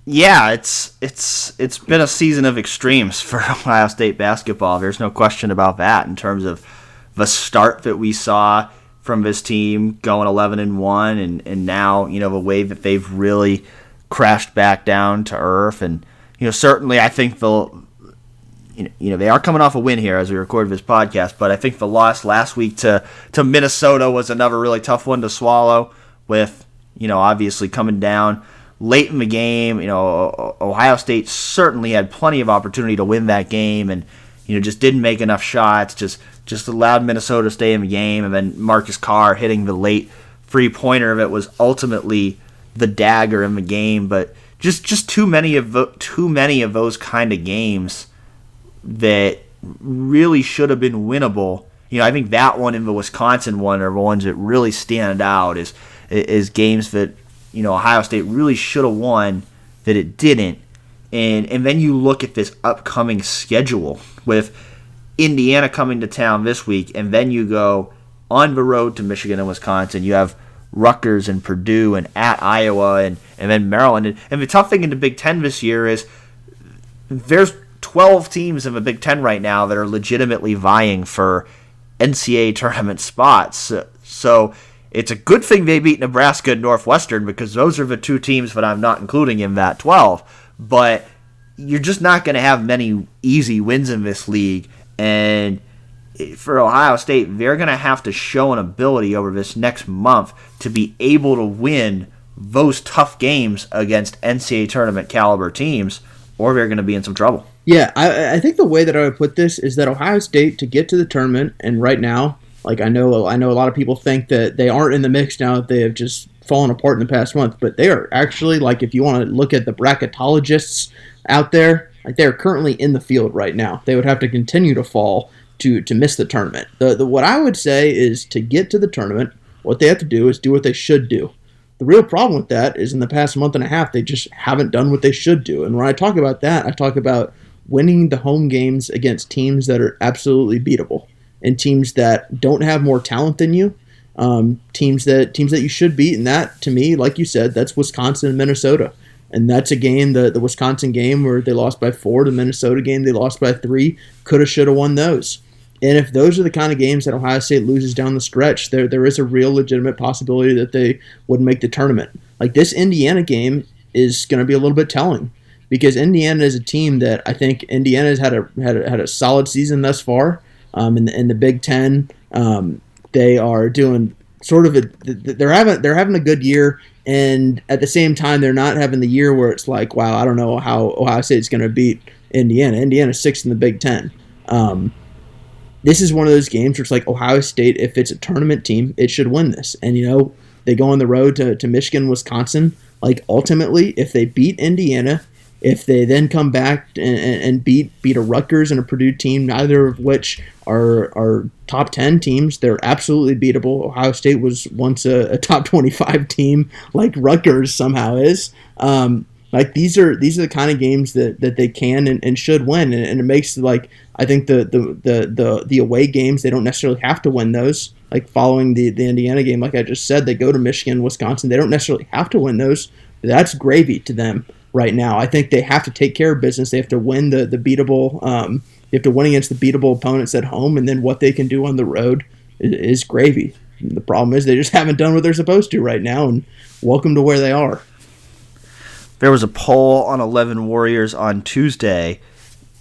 Yeah, it's it's it's been a season of extremes for Ohio State basketball. There's no question about that in terms of the start that we saw from this team going 11 and 1 and, and now you know the way that they've really crashed back down to earth. And you know certainly I think the you know they are coming off a win here as we record this podcast but I think the loss last week to to Minnesota was another really tough one to swallow with you know obviously coming down late in the game. You know Ohio State certainly had plenty of opportunity to win that game and you know just didn't make enough shots just just allowed Minnesota to stay in the game, and then Marcus Carr hitting the late three pointer of it was ultimately the dagger in the game. But just just too many of too many of those kind of games that really should have been winnable. You know, I think that one and the Wisconsin one are the ones that really stand out is is games that you know Ohio State really should have won that it didn't. And and then you look at this upcoming schedule with Indiana coming to town this week, and then you go on the road to Michigan and Wisconsin. You have Rutgers and Purdue and at Iowa and, and then Maryland. And, and the tough thing in the Big Ten this year is there's 12 teams in the Big Ten right now that are legitimately vying for NCAA tournament spots. So, so it's a good thing they beat Nebraska and Northwestern because those are the two teams that I'm not including in that 12. But you're just not going to have many easy wins in this league. And for Ohio State, they're going to have to show an ability over this next month to be able to win those tough games against NCAA tournament caliber teams, or they're going to be in some trouble. Yeah, I, I think the way that I would put this is that Ohio State to get to the tournament, and right now, like I know, I know a lot of people think that they aren't in the mix now that they have just fallen apart in the past month, but they are actually like if you want to look at the bracketologists out there, like they're currently in the field right now. They would have to continue to fall to to miss the tournament. The, the what I would say is to get to the tournament, what they have to do is do what they should do. The real problem with that is in the past month and a half they just haven't done what they should do. And when I talk about that, I talk about winning the home games against teams that are absolutely beatable and teams that don't have more talent than you. Um, teams that teams that you should beat, and that to me, like you said, that's Wisconsin and Minnesota and that's a game the the Wisconsin game where they lost by four, the Minnesota game they lost by three, could have should have won those. And if those are the kind of games that Ohio State loses down the stretch, there there is a real legitimate possibility that they would make the tournament. Like this Indiana game is going to be a little bit telling because Indiana is a team that I think Indiana has had a had a, had a solid season thus far. Um, in, the, in the Big Ten, um, they are doing sort of a they're having they're having a good year. And at the same time they're not having the year where it's like wow i don't know how ohio state's going to beat indiana. Indiana's sixth in the big ten. Um, this is one of those games where it's like ohio state if it's a tournament team it should win this. And you know they go on the road to, to michigan wisconsin. Like ultimately if they beat indiana if they then come back and, and beat beat a Rutgers and a Purdue team, neither of which are are top ten teams, they're absolutely beatable. Ohio State was once a, a top twenty five team, like Rutgers somehow is. Um, like these are these are the kind of games that, that they can and, and should win, and, and, it makes like I think the, the the the the away games they don't necessarily have to win those. Like following the the Indiana game, like I just said, they go to Michigan, Wisconsin. They don't necessarily have to win those. That's gravy to them right now. I think they have to take care of business. They have to win the the beatable. Um, they have to win against the beatable opponents at home, and then what they can do on the road is, is gravy. The problem is they just haven't done what they're supposed to right now, and welcome to where they are. There was a poll on Eleven Warriors on Tuesday,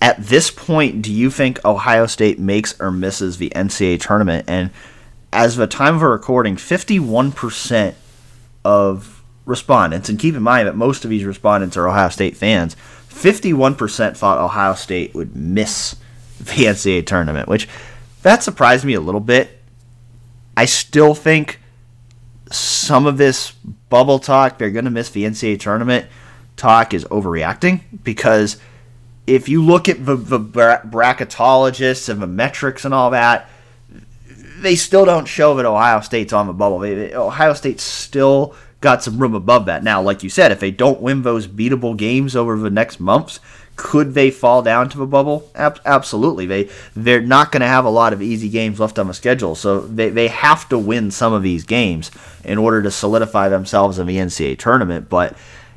at this point, do you think Ohio State makes or misses the NCAA tournament? And as of the time of recording, 51% of respondents, and keep in mind that most of these respondents are Ohio State fans, 51% thought Ohio State would miss the NCAA tournament, which that surprised me a little bit. I still think some of this bubble talk, they're going to miss the NCAA tournament talk, is overreacting because if you look at the, the bracketologists and the metrics and all that, they still don't show that Ohio State's on the bubble. Ohio State's still got some room above that. Now, like you said, if they don't win those beatable games over the next months, could they fall down to the bubble? Ab- absolutely. They they're not going to have a lot of easy games left on the schedule, so they, they have to win some of these games in order to solidify themselves in the NCAA tournament. But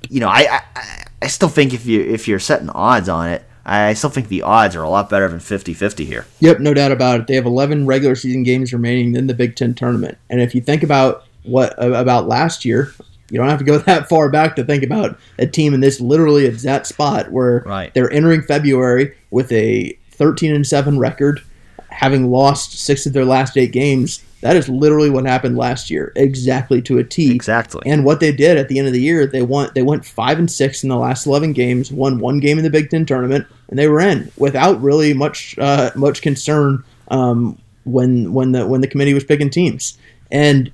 you know, I I, I still think if you if you're setting odds on it, I still think the odds are a lot better than 50-50 here. Yep, no doubt about it. They have 11 regular season games remaining in the Big Ten tournament, and if you think about what about last year, you don't have to go that far back to think about a team in this literally exact spot where right. they're entering February with a 13 and 7 record, having lost six of their last eight games. That is literally what happened last year, exactly to a T. Exactly. And what they did at the end of the year, they won. They went five and six in the last 11 games, won one game in the Big Ten tournament, and they were in without really much uh, much concern um, when when the when the committee was picking teams. And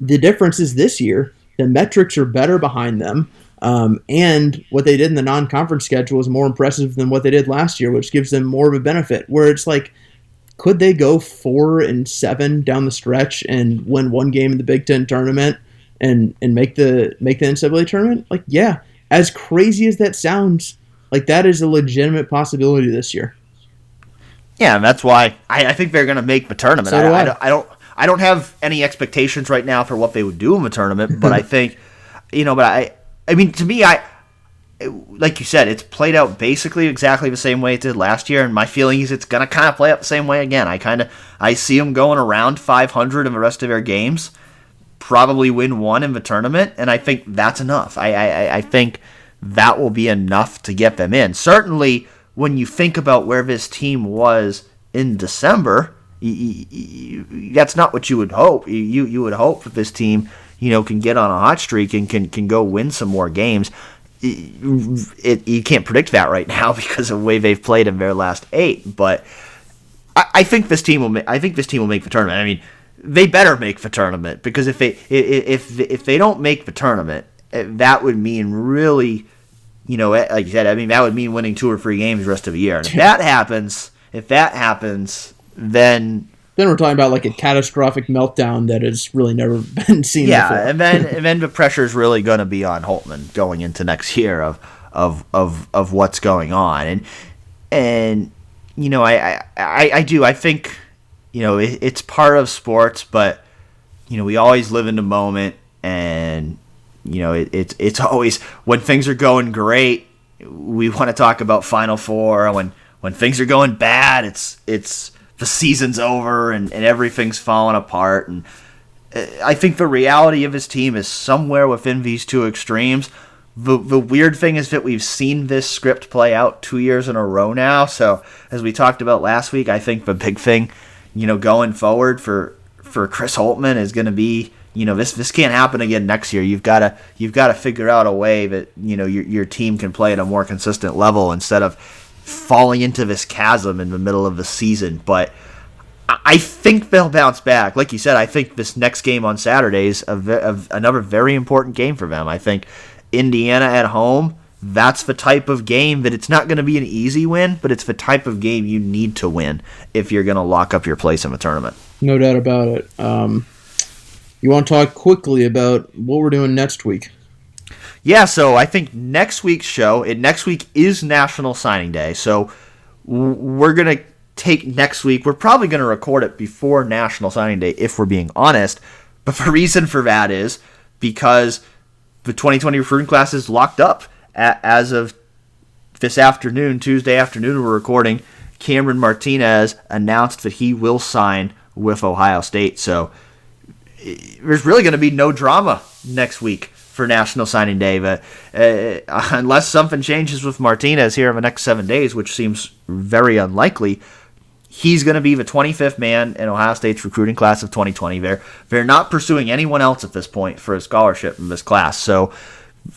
the difference is this year the metrics are better behind them. Um, and what they did in the non-conference schedule is more impressive than what they did last year, which gives them more of a benefit. Where it's like, could they go four and seven down the stretch and win one game in the Big Ten tournament and and make the make the NCAA tournament? Like, yeah, as crazy as that sounds, like that is a legitimate possibility this year. Yeah, and that's why I, I think they're going to make the tournament. So do I, I. I, don't, I don't I don't have any expectations right now for what they would do in the tournament, but I think, you know, but I, I mean, to me, I, like you said, it's played out basically exactly the same way it did last year, and my feeling is it's gonna kind of play out the same way again. I kind of, I see them going around 500 in the rest of their games, probably win one in the tournament, and I think that's enough. I, I, I think that will be enough to get them in. Certainly, when you think about where this team was in December that's not what you would hope. You you would hope that this team, you know, can get on a hot streak and can can go win some more games. It, you can't predict that right now because of the way they've played in their last eight. But I, I think this team will. Make, I think this team will make the tournament. I mean, they better make the tournament because if they if if they don't make the tournament, eh, that would mean really, you know, eh, like you said, I mean, that would mean winning two or three games the rest of the year. And if that happens, if that happens, then then we're talking about like a catastrophic meltdown that has really never been seen yeah, before. and then and then the pressure is really going to be on Holtmann going into next year of of of of what's going on, and and you know I I, I do I think you know it, it's part of sports, but you know we always live in the moment, and you know it, it's it's always when things are going great, we want to talk about Final Four, when when things are going bad, it's it's the season's over and, and everything's falling apart. And uh, I think the reality of his team is somewhere within these two extremes. The, the weird thing is that we've seen this script play out two years in a row now. So as we talked about last week, I think the big thing, you know, going forward for for Chris Holtmann is going to be, you know, this this can't happen again next year. You've got to you've got to figure out a way that you know your your team can play at a more consistent level instead of falling into this chasm in the middle of the season. But I think they'll bounce back. Like you said, I think this next game on Saturday is a, a, another very important game for them. I think Indiana at home, that's the type of game that it's not going to be an easy win, but it's the type of game you need to win if you're going to lock up your place in the tournament. No doubt about it. Um, you want to talk quickly about what we're doing next week? Yeah, so I think next week's show, it next week is National Signing Day, so we're gonna take next week. We're probably gonna record it before National Signing Day, if we're being honest. But the reason for that is because the 2020 recruiting class is locked up as of this afternoon, Tuesday afternoon. We're recording. Cameron Martinez announced that he will sign with Ohio State, so there's really going to be no drama next week for National Signing Day. But uh, unless something changes with Martinez here in the next seven days, which seems very unlikely, he's going to be the 25th man in Ohio State's recruiting class of 2020. They're they're not pursuing anyone else at this point for a scholarship in this class. So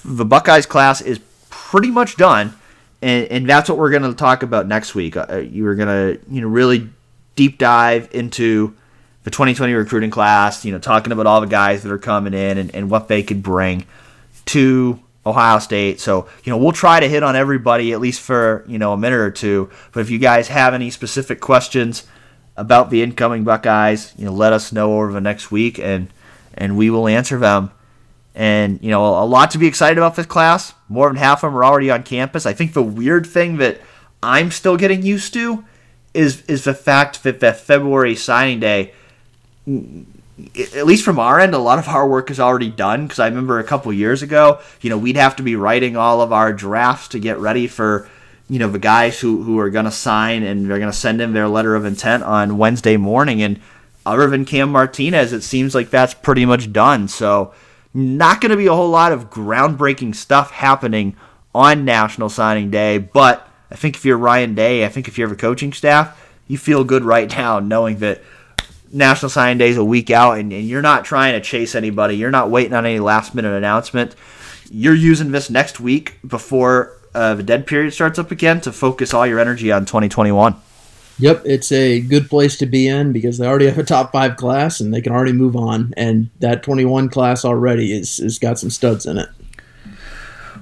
the Buckeyes class is pretty much done, and, and that's what we're going to talk about next week. Uh, you are going to you know really deep dive into the 2020 recruiting class. You know, talking about all the guys that are coming in and, and what they could bring to Ohio State. So, you know, we'll try to hit on everybody at least for, you know, a minute or two. But if you guys have any specific questions about the incoming Buckeyes, you know, let us know over the next week and and we will answer them. And, you know, a lot to be excited about this class. More than half of them are already on campus. I think the weird thing that I'm still getting used to is is the fact that that February signing day at least from our end, a lot of our work is already done. Because I remember a couple years ago, you know, we'd have to be writing all of our drafts to get ready for, you know, the guys who, who are going to sign and they're going to send in their letter of intent on Wednesday morning. And other than Cam Martinez, it seems like that's pretty much done. So, not going to be a whole lot of groundbreaking stuff happening on National Signing Day. But I think if you're Ryan Day, I think if you're a coaching staff, you feel good right now knowing that National Signing Day is a week out and, and you're not trying to chase anybody, you're not waiting on any last minute announcement. You're using this next week before uh, the dead period starts up again to focus all your energy on 2021. Yep, it's a good place to be in because they already have a top five class and they can already move on. And that 21 class already is, is got some studs in it.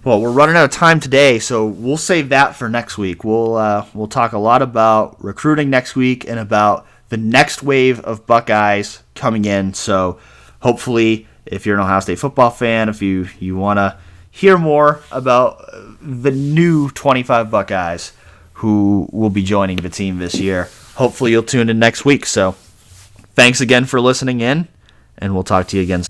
Well, we're running out of time today, so we'll save that for next week. We'll uh, we'll talk a lot about recruiting next week and about the next wave of Buckeyes coming in. So hopefully, if you're an Ohio State football fan, if you, you want to hear more about the new 25 Buckeyes who will be joining the team this year, hopefully you'll tune in next week. So thanks again for listening in, and we'll talk to you again.